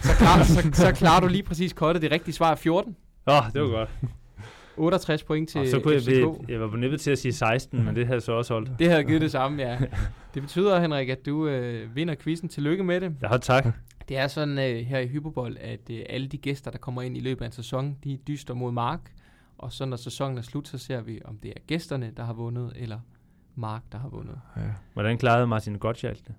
Så, klar, så, så klarer du lige præcis kortet. Det rigtige svar er 14. Åh, oh, det var godt. 68 point til Og så kunne jeg, FCK. blive, jeg var nødt til at sige 16, men det havde så også holdt. Det havde givet det samme, ja. Det betyder, Henrik, at du øh, vinder quizzen. Tillykke med det. Ja, tak. Det er sådan øh, her i Hyperbold, at øh, alle de gæster, der kommer ind i løbet af en sæson, de dyster mod Mark. Og så når sæsonen er slut, så ser vi, om det er gæsterne, der har vundet, eller Mark, der har vundet. Ja, Hvordan klarede Martin Gottschalk det?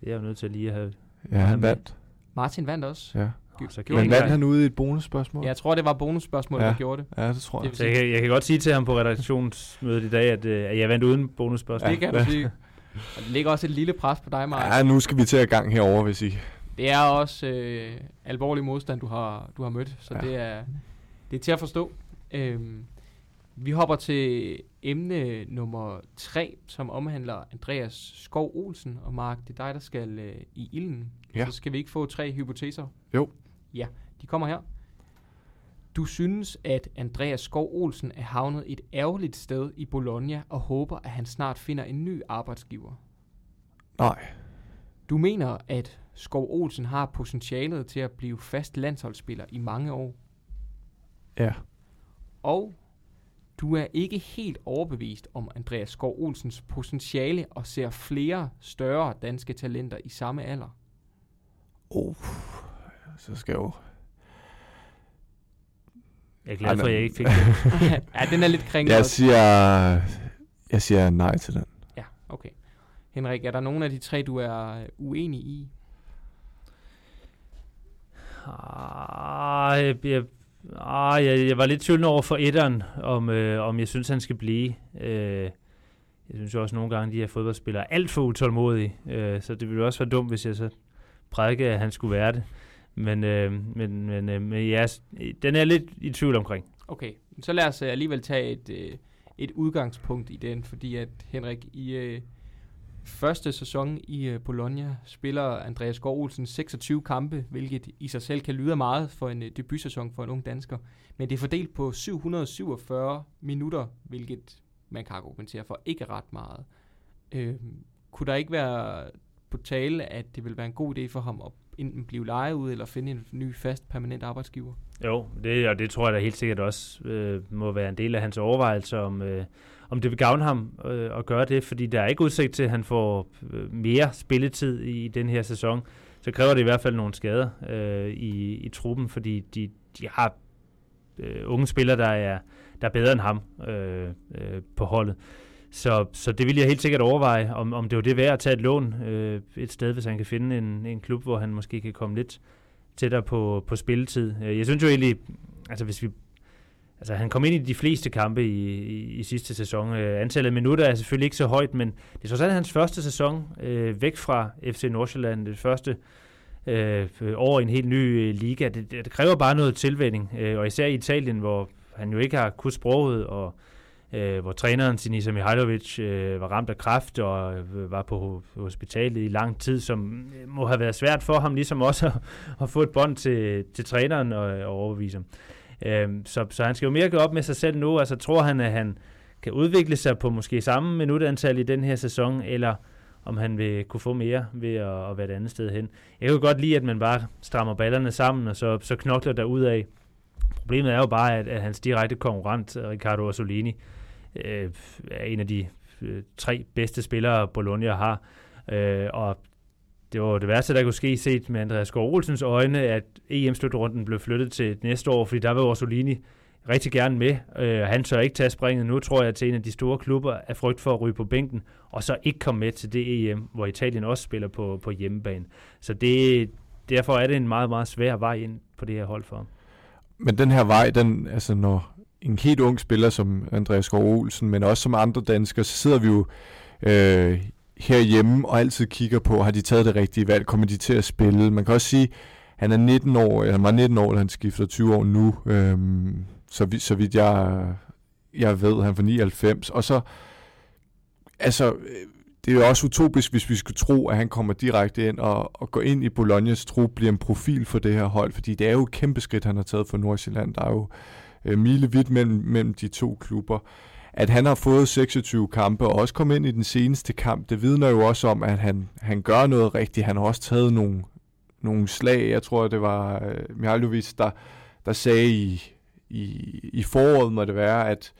Det er jeg jo nødt til lige at have... ja han vandt. Martin vandt også. Ja. Så gjorde Men han vandt han ude i et bonusspørgsmål? Jeg tror, det var bonusspørgsmål, Ja. der gjorde det. Ja, det tror jeg. Det- Så jeg, kan- jeg kan godt sige til ham på redaktionsmødet i dag, at, øh, at jeg vandt uden bonusspørgsmål. Det kan du sige. Og det ligger også et lille pres på dig, Mark. Ja, nu skal vi til at gang herover, hvis I... Det er også øh, alvorlig modstand, du har, du har mødt, så Ja. ja. det, er, det er til at forstå. Øhm, vi hopper til emne nummer 3, som omhandler Andreas Skov Olsen. Og Mark, det er dig, der skal øh, i ilden. Ja. Så skal vi ikke få tre hypoteser? Jo. Ja, de kommer her. Du synes, at Andreas Skov Olsen er havnet et ærgerligt sted i Bologna og håber, at han snart finder en ny arbejdsgiver. Nej. Du mener, at Skov Olsen har potentialet til at blive fast landsholdsspiller i mange år. Ja. Og Du er ikke helt overbevist om Andreas Skov Olsens potentiale og ser flere større danske talenter i samme alder. Oh, så skal jeg jo... Jeg er glad for, at jeg ikke fik det. ja, den er lidt kringlet. Jeg siger, jeg siger nej til den. Ja, okay. Henrik, er der nogen af de tre, du er øh, uenig i? Ah, jeg, jeg, ah, jeg, jeg var lidt tvivlende over for etteren, om, øh, om jeg synes, han skal blive. Øh, jeg synes jo også nogle gange, de her fodboldspillere er alt for utålmodige, øh, så det ville også være dumt, hvis jeg så prædikede, at han skulle være det. Men, øh, men, men, øh, men ja, den er lidt i tvivl omkring. Okay, så lad os øh, alligevel tage et, øh, et udgangspunkt i den, fordi at Henrik, i øh, første sæson i øh, Bologna spiller Andreas Gård Olsen 26 kampe, hvilket i sig selv kan lyde meget for en øh, debutsæson for en ung dansker. Men det er fordelt på 747 minutter, hvilket man kan argumentere for ikke ret meget. Øh, kunne der ikke være på tale, at det vil være en god idé for ham at enten blive lejet ud, eller finde en ny fast permanent arbejdsgiver? Jo, det, og det tror jeg da helt sikkert også øh, må være en del af hans overvejelser, om, øh, om det vil gavne ham øh, at gøre det, fordi der er ikke udsigt til, at han får øh, mere spilletid i, i den her sæson. Så kræver det i hvert fald nogle skader øh, i, i truppen, fordi de, de har øh, unge spillere, der er, der er bedre end ham øh, øh, på holdet. Så, så det vil jeg helt sikkert overveje, om, om det var det værd at tage et lån øh, et sted, hvis han kan finde en, en klub, hvor han måske kan komme lidt tættere på, på spilletid. Øh, jeg synes jo egentlig, altså hvis vi Altså, han kom ind i de fleste kampe i, i, i sidste sæson. Øh, antallet af minutter er selvfølgelig ikke så højt, men det er så hans første sæson øh, væk fra FC Nordsjælland. Det første øh, over en helt ny øh, liga. Det, det, det kræver bare noget tilvænding, øh, og især i Italien, hvor han jo ikke har kunnet sproget, og øh, Øh, hvor træneren Sinisa Mihailovic øh, var ramt af kræft og øh, var på hospitalet i lang tid, som øh, må have været svært for ham ligesom også at, at få et bånd til, til træneren og, og overbevise ham. Øh, så, så han skal jo mere gå op med sig selv nu, altså tror han, at han kan udvikle sig på måske samme minutantal i den her sæson, eller om han vil kunne få mere ved at, at være et andet sted hen. Jeg kan godt lide, at man bare strammer ballerne sammen, og så, så knokler der ud af. Problemet er jo bare, at, at hans direkte konkurrent, Ricardo Orsolini, øh, Øh, er en af de øh, tre bedste spillere, Bologna har. Øh, og det var det værste, der kunne ske set med Andreas Gård Olsens øjne, at EM-slutrunden blev flyttet til næste år, fordi der var Orsolini rigtig gerne med. Øh, han tør ikke tage springet nu, tror jeg, til en af de store klubber af frygt for at ryge på bænken, og så ikke komme med til det EM, hvor Italien også spiller på, på hjemmebane. Så det, derfor er det en meget, meget svær vej ind på det her hold for ham. Men den her vej, den, altså når, en helt ung spiller som Andreas Skov Olsen, men også som andre danskere, så sidder vi jo øh, herhjemme og altid kigger på, har de taget det rigtige valg, kommer de til at spille? Man kan også sige, han er 19 år, eller han var 19 år, da han skifter 20 år nu, øh, så, vi, så vidt jeg, jeg ved, han var 99, og så, altså, det er jo også utopisk, hvis vi skulle tro, at han kommer direkte ind og, og går ind i Bolognas trup, bliver en profil for det her hold, fordi det er jo et kæmpe skridt, han har taget for Nordsjælland. Der er jo øh, milevidt mellem, mellem de to klubber. At han har fået 26 kampe og også kom ind i den seneste kamp, det vidner jo også om, at han, han gør noget rigtigt. Han har også taget nogle, nogle slag. Jeg tror, det var øh, Mihailovic, der, der sagde i, i, i foråret, må det være, at,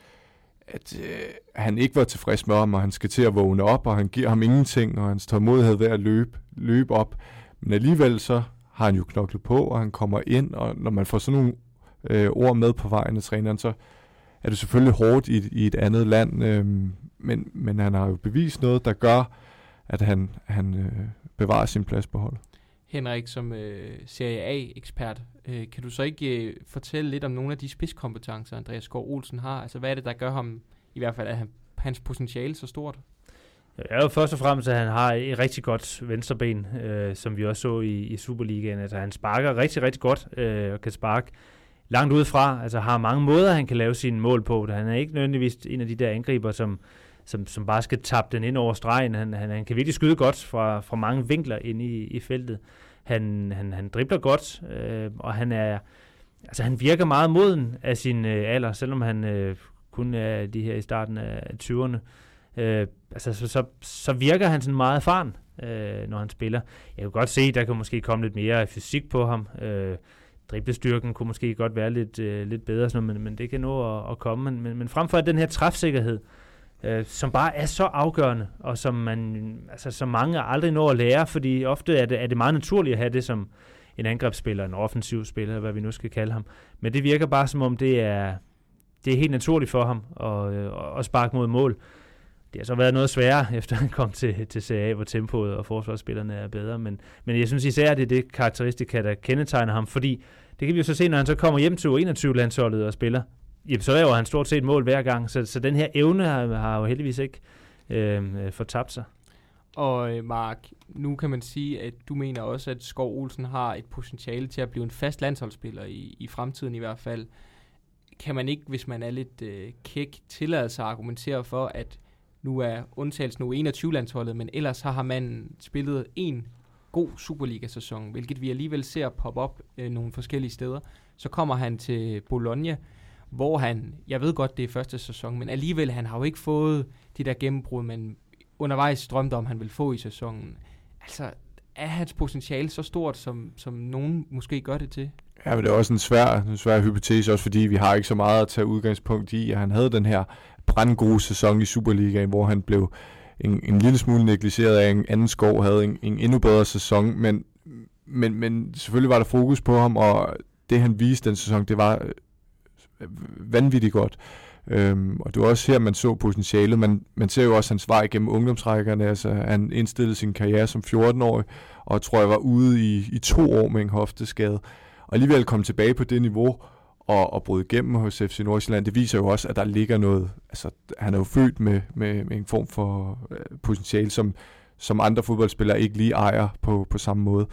at øh, han ikke var tilfreds med ham, og han skal til at vågne op, og han giver ham ingenting, og hans tålmodighed ved at løbe, løbe op. Men alligevel så har han jo knoklet på, og han kommer ind, og når man får sådan nogle øh, ord med på vejen af træneren, så er det selvfølgelig hårdt i, i et andet land, øh, men, men han har jo bevist noget, der gør, at han, han øh, bevarer sin plads på holdet. Henrik, som øh, Serie A-ekspert, øh, kan du så ikke øh, fortælle lidt om nogle af de spidskompetencer, Andreas Skov Olsen har? Altså, hvad er det, der gør ham, i hvert fald, at han, hans potentiale så stort? Ja, jo først og fremmest, at han har et rigtig godt venstreben, øh, som vi også så i, i Superligaen. Altså, han sparker rigtig, rigtig godt øh, og kan sparke langt udefra. Altså har mange måder, han kan lave sine mål på. Han er ikke nødvendigvis en af de der angriber, som, som, som bare skal tappe den ind over stregen. Han, han, han kan virkelig skyde godt fra, fra mange vinkler ind i, i feltet. Han, han, han dribler godt, øh, og han er altså han virker meget moden af sin øh, alder, selvom han øh, kun er de her i starten af 20'erne. Øh, altså, så, så, så virker han sådan meget erfaren, øh, når han spiller. Jeg kan godt se, der kan måske komme lidt mere fysik på ham. Øh, driblestyrken kunne måske godt være lidt, øh, lidt bedre, sådan noget, men, men det kan nå at, at komme. Men, men, men frem for den her træfsikkerhed, øh, som bare er så afgørende, og som, man, altså, som mange aldrig når at lære, fordi ofte er det, er det meget naturligt at have det som en angrebsspiller, en offensiv spiller, hvad vi nu skal kalde ham. Men det virker bare som om, det er, det er helt naturligt for ham at, øh, at sparke mod mål. Det har så været noget sværere, efter han kom til, til CA, hvor tempoet og forsvarsspillerne er bedre. Men, men jeg synes især, det er det karakteristika, der kendetegner ham, fordi det kan vi jo så se, når han så kommer hjem til 21 landsholdet og spiller. Jamen, så laver han stort set mål hver gang, så, så den her evne har, har jo heldigvis ikke øhm, øh, fortabt sig. Og øh, Mark, nu kan man sige, at du mener også, at Skov Olsen har et potentiale til at blive en fast landsholdsspiller i, i fremtiden i hvert fald. Kan man ikke, hvis man er lidt øh, kæk, tillade sig at argumentere for, at nu er undtagelsen nu 21-landsholdet, men ellers har man spillet en god Superliga-sæson, hvilket vi alligevel ser pop op øh, nogle forskellige steder. Så kommer han til Bologna, hvor han, jeg ved godt, det er første sæson, men alligevel, han har jo ikke fået de der gennembrud, man undervejs drømte om, han ville få i sæsonen. Altså, er hans potentiale så stort, som, som nogen måske gør det til? Ja, men det er også en svær, en svær hypotese, også fordi vi har ikke så meget at tage udgangspunkt i, at han havde den her brandgod sæson i Superligaen, hvor han blev en, en lille smule negligeret af en anden skov, havde en, en endnu bedre sæson, men, men, men selvfølgelig var der fokus på ham, og det han viste den sæson, det var øh, vanvittigt godt. Øhm, og det var også her, man så potentialet. Man, man ser jo også hans vej gennem ungdomsrækkerne. Altså, han indstillede sin karriere som 14-årig, og tror jeg var ude i, i to år med en hofteskade. Og alligevel kom tilbage på det niveau, og, og bryde igennem hos FC Nordsjælland, det viser jo også, at der ligger noget, altså han er jo født med, med, med en form for øh, potentiale, som, som andre fodboldspillere ikke lige ejer på, på samme måde.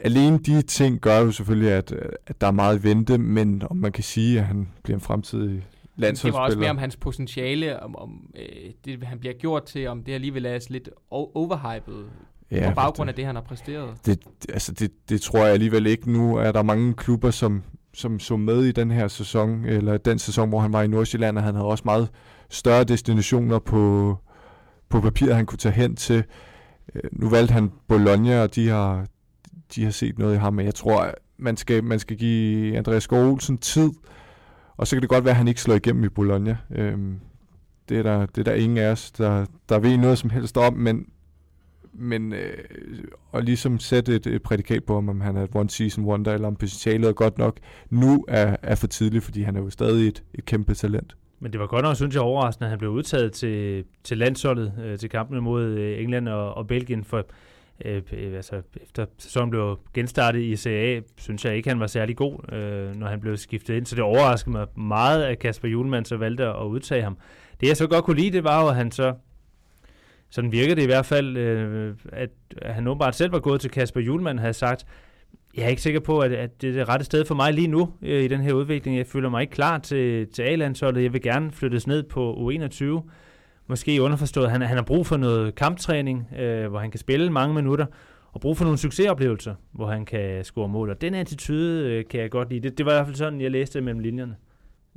Alene de ting gør jo selvfølgelig, at, at der er meget vente, men om man kan sige, at han bliver en fremtidig landsholdsspiller. Det var også mere om hans potentiale, om, om øh, det han bliver gjort til, om det alligevel er lidt overhypet ja, på baggrund det, af det, han har præsteret. Det, altså det, det tror jeg alligevel ikke. Nu er der mange klubber, som som så med i den her sæson, eller den sæson, hvor han var i Nordsjælland, og han havde også meget større destinationer på, på papiret, han kunne tage hen til. Øh, nu valgte han Bologna, og de har, de har set noget i ham, men jeg tror, man skal, man skal give Andreas Skov Olsen tid, og så kan det godt være, at han ikke slår igennem i Bologna. Øhm, det, er der, det er der ingen af os, der, der ved noget som helst om, men men øh, og ligesom sætte et, et prædikat på ham, om han er et one season wonder, eller om potentialet er godt nok, nu er, er for tidligt, fordi han er jo stadig et, et kæmpe talent. Men det var godt nok, synes jeg, overraskende, at han blev udtaget til, til landsholdet, øh, til kampene mod øh, England og, og Belgien, for øh, øh altså, efter sæsonen blev genstartet i CA, synes jeg ikke, han var særlig god, øh, når han blev skiftet ind. Så det overraskede mig meget, at Kasper Julemand så valgte at udtage ham. Det jeg så godt kunne lide, det var jo, at han så sådan virker det i hvert fald, øh, at, han åbenbart selv var gået til Kasper Julemand og havde sagt, jeg er ikke sikker på, at, at det er det rette sted for mig lige nu øh, i den her udvikling. Jeg føler mig ikke klar til, til A-landsholdet. Jeg vil gerne flyttes ned på U21. Måske underforstået, han, han har brug for noget kamptræning, øh, hvor han kan spille mange minutter, og brug for nogle succesoplevelser, hvor han kan score mål. Og den attitude øh, kan jeg godt lide. Det, det var i hvert fald sådan, jeg læste mellem linjerne.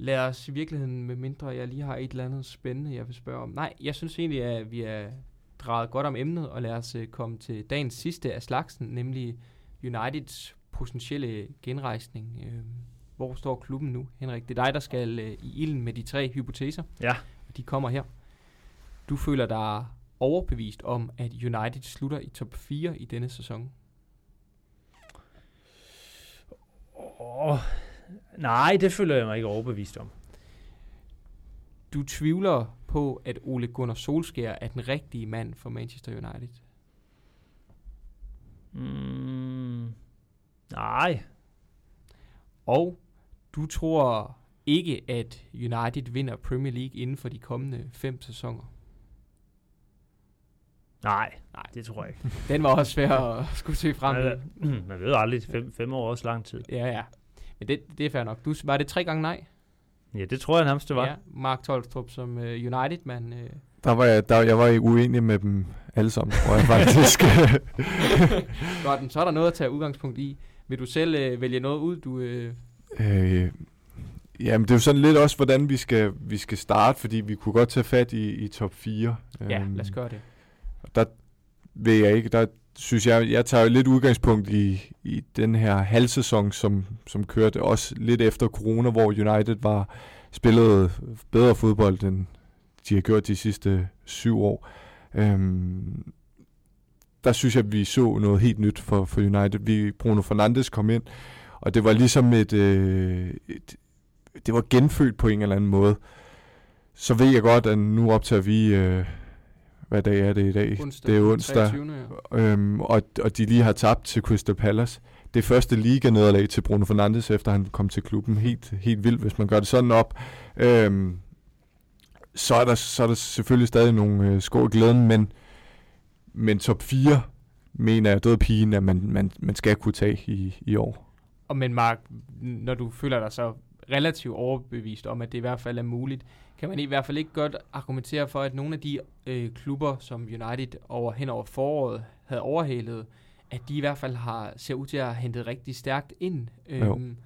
Lad os i virkeligheden, med mindre jeg lige har et eller andet spændende, jeg vil spørge om. Nej, jeg synes egentlig, at vi er drejet godt om emnet, og lad os uh, komme til dagens sidste af slagsen, nemlig Uniteds potentielle genrejsning. Uh, hvor står klubben nu, Henrik? Det er dig, der skal uh, i ilden med de tre hypoteser. Ja. Og de kommer her. Du føler dig overbevist om, at United slutter i top 4 i denne sæson? Åh, oh, nej, det føler jeg mig ikke overbevist om. Du tvivler på, at Ole Gunnar Solskjaer er den rigtige mand for Manchester United? Mm, nej. Og du tror ikke, at United vinder Premier League inden for de kommende fem sæsoner? Nej, nej, det tror jeg ikke. Den var også svær at skulle se frem. Man, man ved aldrig, fem, fem år er også lang tid. Ja, ja. Men det, det er fair nok. Du, var det tre gange nej? Ja, det tror jeg nærmest, det var. Ja, Mark Tolstrup som uh, United-mand. Uh. Der var jeg, der, jeg var uenig med dem alle sammen, tror jeg faktisk. Godt, så er der noget at tage udgangspunkt i. Vil du selv uh, vælge noget ud, du... Uh... Øh, jamen, det er jo sådan lidt også, hvordan vi skal, vi skal starte, fordi vi kunne godt tage fat i, i top 4. Ja, um, lad os gøre det. Der, ved jeg ikke. Der synes jeg, jeg tager jo lidt udgangspunkt i, i den her halvsæson, som, som kørte også lidt efter corona, hvor United var spillet bedre fodbold, end de har gjort de sidste syv år. Øhm, der synes jeg, at vi så noget helt nyt for, for United. Vi, Bruno Fernandes kom ind, og det var ligesom et, øh, et det var genfødt på en eller anden måde. Så ved jeg godt, at nu optager vi, øh, hvad dag er det i dag? Onsdag, det er onsdag. 23. Ja. Øhm, og, og de lige har tabt til Crystal Palace. Det første liga-nederlag til Bruno Fernandes, efter han kom til klubben. Helt, helt vildt, hvis man gør det sådan op. Øhm, så, er der, så er der selvfølgelig stadig nogle øh, skår i glæden, men, men top 4 mener jeg død pigen, at man, man, man skal kunne tage i, i år. Og men Mark, når du føler dig så relativt overbevist om, at det i hvert fald er muligt, kan man i hvert fald ikke godt argumentere for, at nogle af de øh, klubber, som United over hen over foråret havde overhalet, at de i hvert fald har ser ud til at have hentet rigtig stærkt ind. Øhm,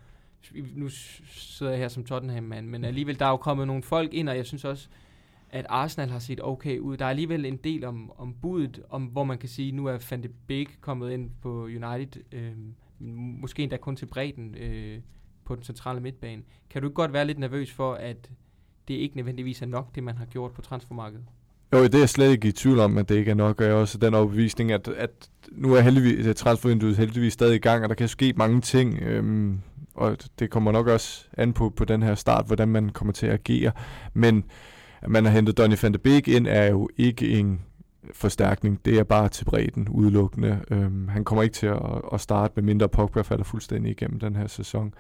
nu sidder jeg her som Tottenham-mand, men alligevel, der er jo kommet nogle folk ind, og jeg synes også, at Arsenal har set okay ud. Der er alligevel en del om, om budet, om, hvor man kan sige, nu er Van de Beek kommet ind på United, øh, måske endda kun til bredden øh, på den centrale midtbane. Kan du ikke godt være lidt nervøs for, at det ikke nødvendigvis er nok, det man har gjort på transfermarkedet? Jo, det er jeg slet ikke i tvivl om, at det ikke er nok, og jeg også den overbevisning, at, at nu er heldigvis, øh, transfervinduet heldigvis stadig i gang, og der kan ske mange ting, øhm, og det kommer nok også an på, på den her start, hvordan man kommer til at agere. Men at man har hentet Donny van de Beek ind, er jo ikke en forstærkning. Det er bare til bredden udelukkende. Øhm, han kommer ikke til at, at starte, med mindre Pogba falder fuldstændig igennem den her sæson.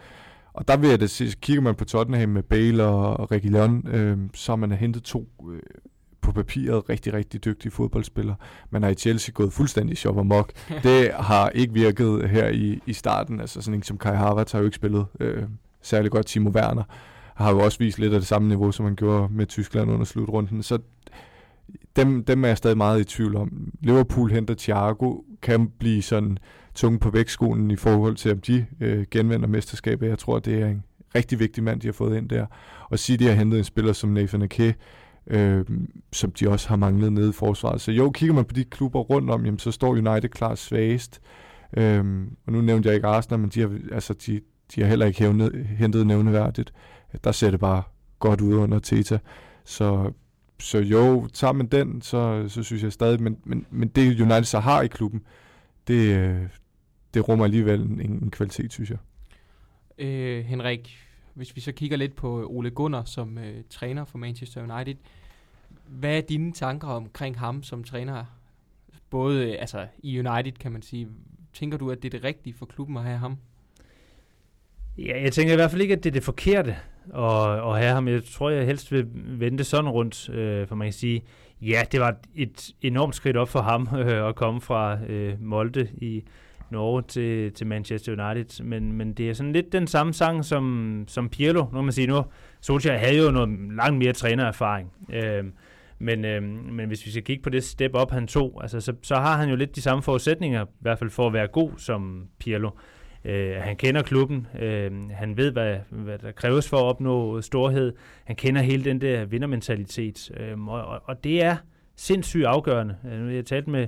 Og der vil jeg da sige, kigger man på Tottenham med Bale og Reguilon, øh, så har man hentet to øh, på papiret rigtig, rigtig dygtige fodboldspillere. Man har i Chelsea gået fuldstændig shop og mok. det har ikke virket her i, i starten. Altså sådan en som Kai Havertz har jo ikke spillet øh, særlig godt. Timo Werner har jo også vist lidt af det samme niveau, som han gjorde med Tyskland under slutrunden. Så dem, dem er jeg stadig meget i tvivl om. Liverpool henter Thiago, kan blive sådan tunge på vægtskolen i forhold til, om de øh, genvinder mesterskabet. Jeg tror, det er en rigtig vigtig mand, de har fået ind der. Og City har hentet en spiller som Nathan Ake, øh, som de også har manglet nede i forsvaret. Så jo, kigger man på de klubber rundt om, jamen, så står United klart svagest. Øh, og nu nævnte jeg ikke Arsenal, men de har, altså, de, de har heller ikke hævnet, hentet nævneværdigt. Der ser det bare godt ud under Teta. Så, så jo, tager man den, så, så synes jeg stadig, men, men, men det United så har i klubben, det, øh, det rummer alligevel en, en kvalitet, synes jeg. Øh, Henrik, hvis vi så kigger lidt på Ole Gunnar som øh, træner for Manchester United, hvad er dine tanker omkring ham som træner? Både øh, altså, i United, kan man sige. Tænker du, at det er det rigtige for klubben at have ham? Ja, jeg tænker i hvert fald ikke, at det er det forkerte at, at have ham. Jeg tror, jeg helst vil vente sådan rundt, øh, for man kan sige, ja, det var et enormt skridt op for ham øh, at komme fra øh, Molde i Norge til, til Manchester United, men, men det er sådan lidt den samme sang som, som Pirlo, nu man sige nu. Solskjaer havde jo noget langt mere trænererfaring, øh, men, øh, men hvis vi skal kigge på det step op, han tog, altså, så, så har han jo lidt de samme forudsætninger, i hvert fald for at være god som Pirlo. Øh, han kender klubben, øh, han ved, hvad, hvad der kræves for at opnå storhed, han kender hele den der vindermentalitet, øh, og, og det er sindssygt afgørende. Øh, jeg talt med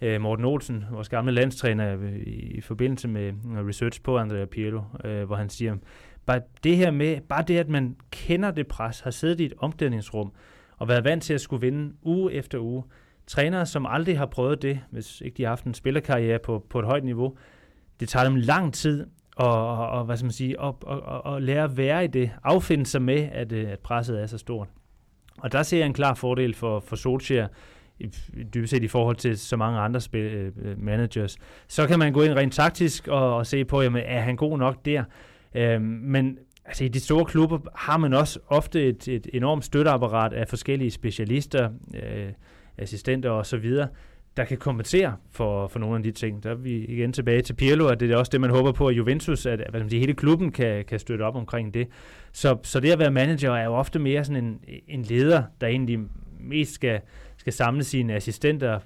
øh, Morten Olsen, vores gamle landstræner, øh, i, forbindelse med research på Andrea Pirlo, øh, hvor han siger, bare det her med, bare det, at man kender det pres, har siddet i et omklædningsrum, og været vant til at skulle vinde uge efter uge. Trænere, som aldrig har prøvet det, hvis ikke de har haft en spillerkarriere på, på et højt niveau, det tager dem lang tid og, og, og hvad skal man sige, at, og, og, og lære at være i det, affinde sig med, at, øh, at presset er så stort. Og der ser jeg en klar fordel for, for Solskjaer, dybest set i forhold til så mange andre spil, øh, managers. Så kan man gå ind rent taktisk og, og se på, jamen, er han god nok der? Øh, men altså, i de store klubber har man også ofte et, et enormt støtteapparat af forskellige specialister, øh, assistenter osv., der kan kompensere for, for nogle af de ting. Der er vi igen tilbage til Pirlo, og det er også det, man håber på, at Juventus, at, at hele klubben kan, kan støtte op omkring det. Så, så det at være manager er jo ofte mere sådan en, en leder, der egentlig mest skal, skal samle sine assistenter,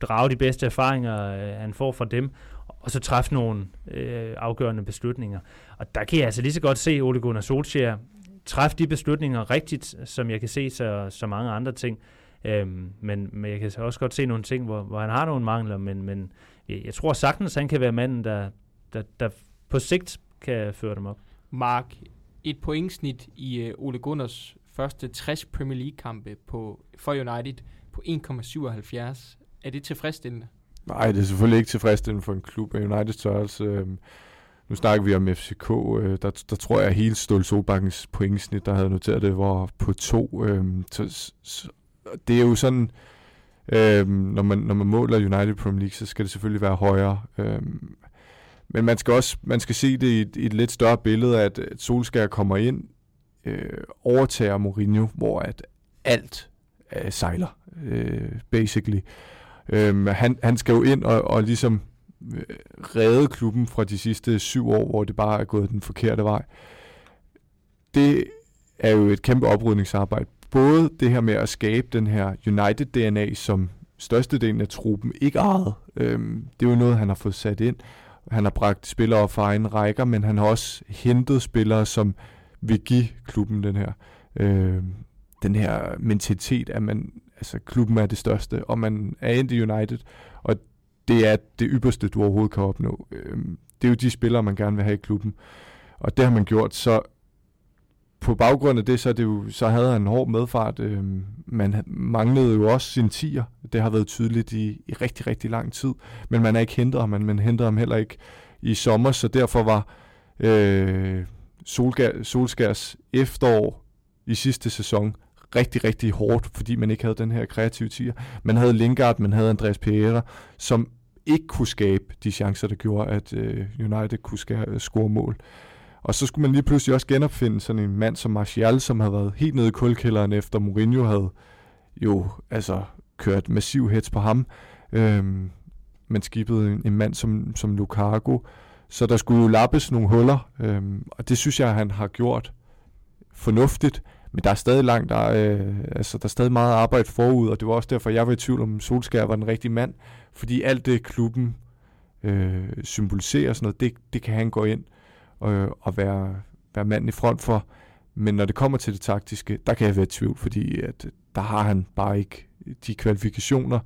drage de bedste erfaringer, øh, han får fra dem, og så træffe nogle øh, afgørende beslutninger. Og der kan jeg altså lige så godt se Ole Gunnar Solskjaer træffe de beslutninger rigtigt, som jeg kan se så, så mange andre ting. Øhm, men, men jeg kan også godt se nogle ting, hvor, hvor han har nogle mangler, men, men jeg, tror sagtens, han kan være manden, der, der, der på sigt kan føre dem op. Mark, et pointsnit i uh, Ole Gunners første 60 Premier League-kampe på, for United på 1,77. Er det tilfredsstillende? Nej, det er selvfølgelig ikke tilfredsstillende for en klub af United størrelse. Øhm, nu snakker vi om FCK. Øh, der, der tror jeg, at hele Ståle Solbakkens pointsnit, der havde noteret det, var på to. Øhm, så, så, det er jo sådan, øh, når, man, når man måler United Premier League, så skal det selvfølgelig være højere. Øhm, men man skal også man skal se det i et, i et lidt større billede, at, at Solskjaer kommer ind, øh, overtager Mourinho, hvor at alt øh, sejler, øh, basically. Øhm, han, han skal jo ind og, og ligesom øh, redde klubben fra de sidste syv år, hvor det bare er gået den forkerte vej. Det er jo et kæmpe oprydningsarbejde. Både det her med at skabe den her United-DNA, som størstedelen af truppen ikke ejede. Øhm, det er jo noget, han har fået sat ind. Han har bragt spillere fra egen rækker, men han har også hentet spillere, som vil give klubben den her, øh, den her mentalitet, at man, altså, klubben er det største, og man er ind i United, og det er det ypperste, du overhovedet kan opnå. Øhm, det er jo de spillere, man gerne vil have i klubben, og det har man gjort, så på baggrund af det, så, det jo, så havde han en hård medfart. Øhm, man manglede jo også sin tier. Det har været tydeligt i, i rigtig, rigtig lang tid. Men man har ikke hentet ham, man, man hentede ham heller ikke i sommer, så derfor var øh, Solskær, Solskærs efterår i sidste sæson rigtig, rigtig hårdt, fordi man ikke havde den her kreative tier. Man havde Lingard, man havde Andreas Pereira, som ikke kunne skabe de chancer, der gjorde, at øh, United kunne skære, øh, score mål. Og så skulle man lige pludselig også genopfinde sådan en mand som Martial, som havde været helt nede i kulkælderen, efter Mourinho havde jo altså kørt massiv hets på ham. Øhm, man skibede en, en mand som, som Lukaku, så der skulle jo lappes nogle huller, øhm, og det synes jeg, han har gjort fornuftigt. Men der er stadig langt, der er, øh, altså, der er stadig meget arbejde forud, og det var også derfor, jeg var i tvivl om Solskjaer var den rigtige mand. Fordi alt det, klubben øh, symboliserer, sådan noget, det, det kan han gå ind og, og være, være manden i front for. Men når det kommer til det taktiske, der kan jeg være i tvivl, fordi at, der har han bare ikke de kvalifikationer,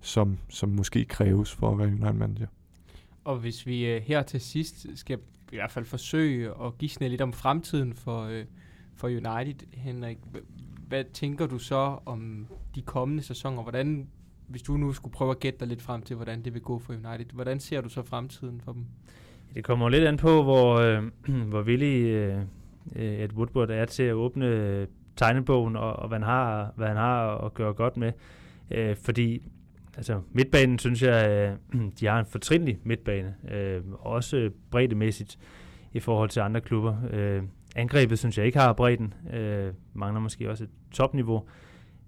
som, som måske kræves for at være United manager. Og hvis vi øh, her til sidst skal i hvert fald forsøge at gisne lidt om fremtiden for, øh, for United, Henrik, hvad tænker du så om de kommende sæsoner? Hvordan, hvis du nu skulle prøve at gætte dig lidt frem til, hvordan det vil gå for United, hvordan ser du så fremtiden for dem? Det kommer lidt an på, hvor, øh, hvor villig øh, et Woodward er til at åbne øh, tegnebogen, og, og hvad, han har, hvad han har at gøre godt med. Øh, fordi altså, midtbanen, synes jeg, øh, de har en fortrinlig midtbane. Øh, også breddemæssigt i forhold til andre klubber. Øh, angrebet, synes jeg ikke har bredden. Øh, mangler måske også et topniveau.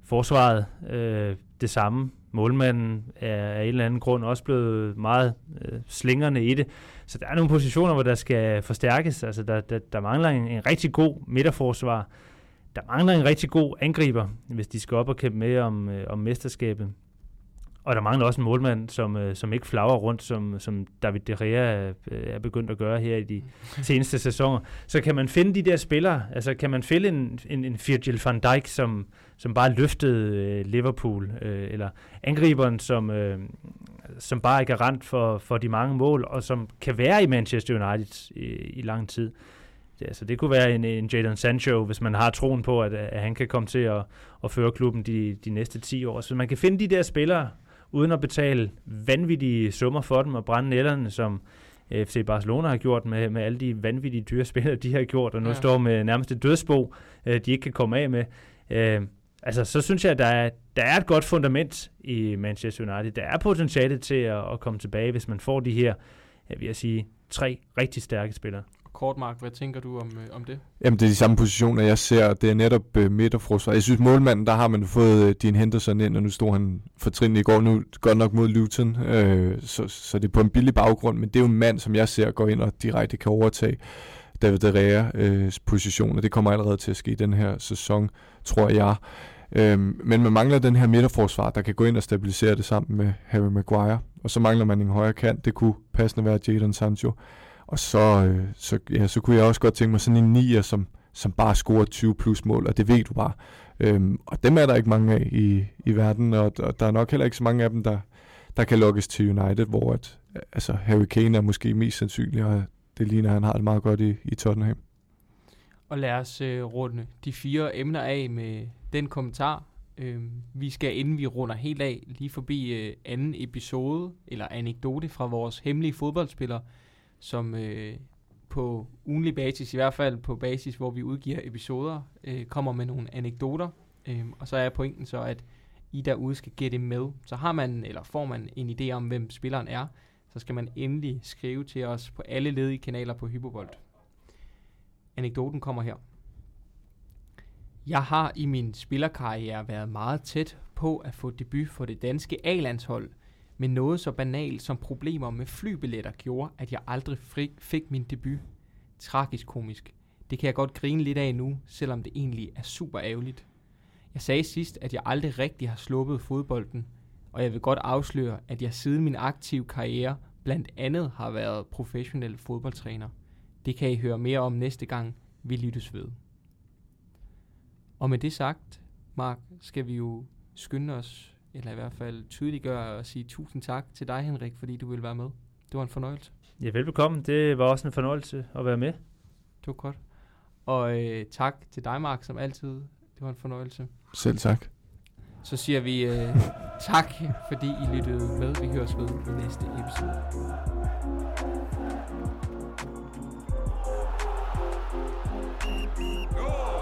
Forsvaret, øh, det samme. Målmanden er af en eller anden grund også blevet meget øh, slingerne i det. Så der er nogle positioner, hvor der skal forstærkes. Altså, der, der, der mangler en, en rigtig god midterforsvar. Der mangler en rigtig god angriber, hvis de skal op og kæmpe med om, øh, om mesterskabet. Og der mangler også en målmand, som, øh, som ikke flager rundt, som, som David De Gea øh, er begyndt at gøre her i de seneste sæsoner. Så kan man finde de der spillere, altså kan man finde en, en, en Virgil van Dijk, som, som bare løftede øh, Liverpool, eller angriberen, som, som bare er garant for, for de mange mål, og som kan være i Manchester United i, i lang tid. Ja, så det kunne være en, en Jadon Sancho, hvis man har troen på, at, at han kan komme til at, at føre klubben de, de næste 10 år. Så man kan finde de der spillere, uden at betale vanvittige summer for dem og brænde nælderne, som FC Barcelona har gjort med, med alle de vanvittige dyre spillere, de har gjort, og nu ja. står med nærmest et dødsbo, øh, de ikke kan komme af med. Øh, altså, så synes jeg, at der er, der er et godt fundament i Manchester United. Der er potentiale til at, at komme tilbage, hvis man får de her, jeg vil sige, tre rigtig stærke spillere. Kort, Mark, hvad tænker du om, øh, om det? Jamen, det er de samme positioner, jeg ser. Det er netop øh, midterforsvar. Jeg synes, målmanden, der har man fået øh, din Henderson ind, og nu stod han for trin i går, nu godt nok mod Luton, øh, så, så det er på en billig baggrund, men det er jo en mand, som jeg ser går ind og direkte kan overtage David De øh, position, og det kommer allerede til at ske den her sæson, tror jeg. Øhm, men man mangler den her midterforsvar, der kan gå ind og stabilisere det sammen med Harry Maguire. Og så mangler man en højre kant. Det kunne passende være Jadon Sancho. Og så, øh, så, ja, så kunne jeg også godt tænke mig sådan en nier, som, som bare scorer 20 plus mål, og det ved du bare. Øhm, og dem er der ikke mange af i, i verden, og, og der er nok heller ikke så mange af dem, der, der kan lukkes til United, hvor at, altså Harry Kane er måske mest sandsynlig, og det ligner, at han har det meget godt i, i Tottenham. Og lad os øh, runde de fire emner af med den kommentar. Øh, vi skal, inden vi runder helt af, lige forbi øh, anden episode, eller anekdote fra vores hemmelige fodboldspiller, som øh, på ugenlig basis, i hvert fald på basis, hvor vi udgiver episoder, øh, kommer med nogle anekdoter. Øh, og så er pointen så, at I derude skal gætte med. Så har man, eller får man en idé om, hvem spilleren er, så skal man endelig skrive til os på alle ledige kanaler på Hypobolt. Anekdoten kommer her. Jeg har i min spillerkarriere været meget tæt på at få debut for det danske A-landshold, men noget så banalt som problemer med flybilletter gjorde, at jeg aldrig fik min debut. Tragisk komisk. Det kan jeg godt grine lidt af nu, selvom det egentlig er super ærgerligt. Jeg sagde sidst, at jeg aldrig rigtig har sluppet fodbolden, og jeg vil godt afsløre, at jeg siden min aktive karriere blandt andet har været professionel fodboldtræner. Det kan I høre mere om næste gang, vi lyttes ved. Og med det sagt, Mark, skal vi jo skynde os, eller i hvert fald tydeliggøre og sige tusind tak til dig, Henrik, fordi du ville være med. Det var en fornøjelse. Ja, velbekomme. Det var også en fornøjelse at være med. Det var godt. Og øh, tak til dig, Mark, som altid. Det var en fornøjelse. Selv tak. Så siger vi øh, tak, fordi I lyttede med. Vi høres ved i næste episode. Go!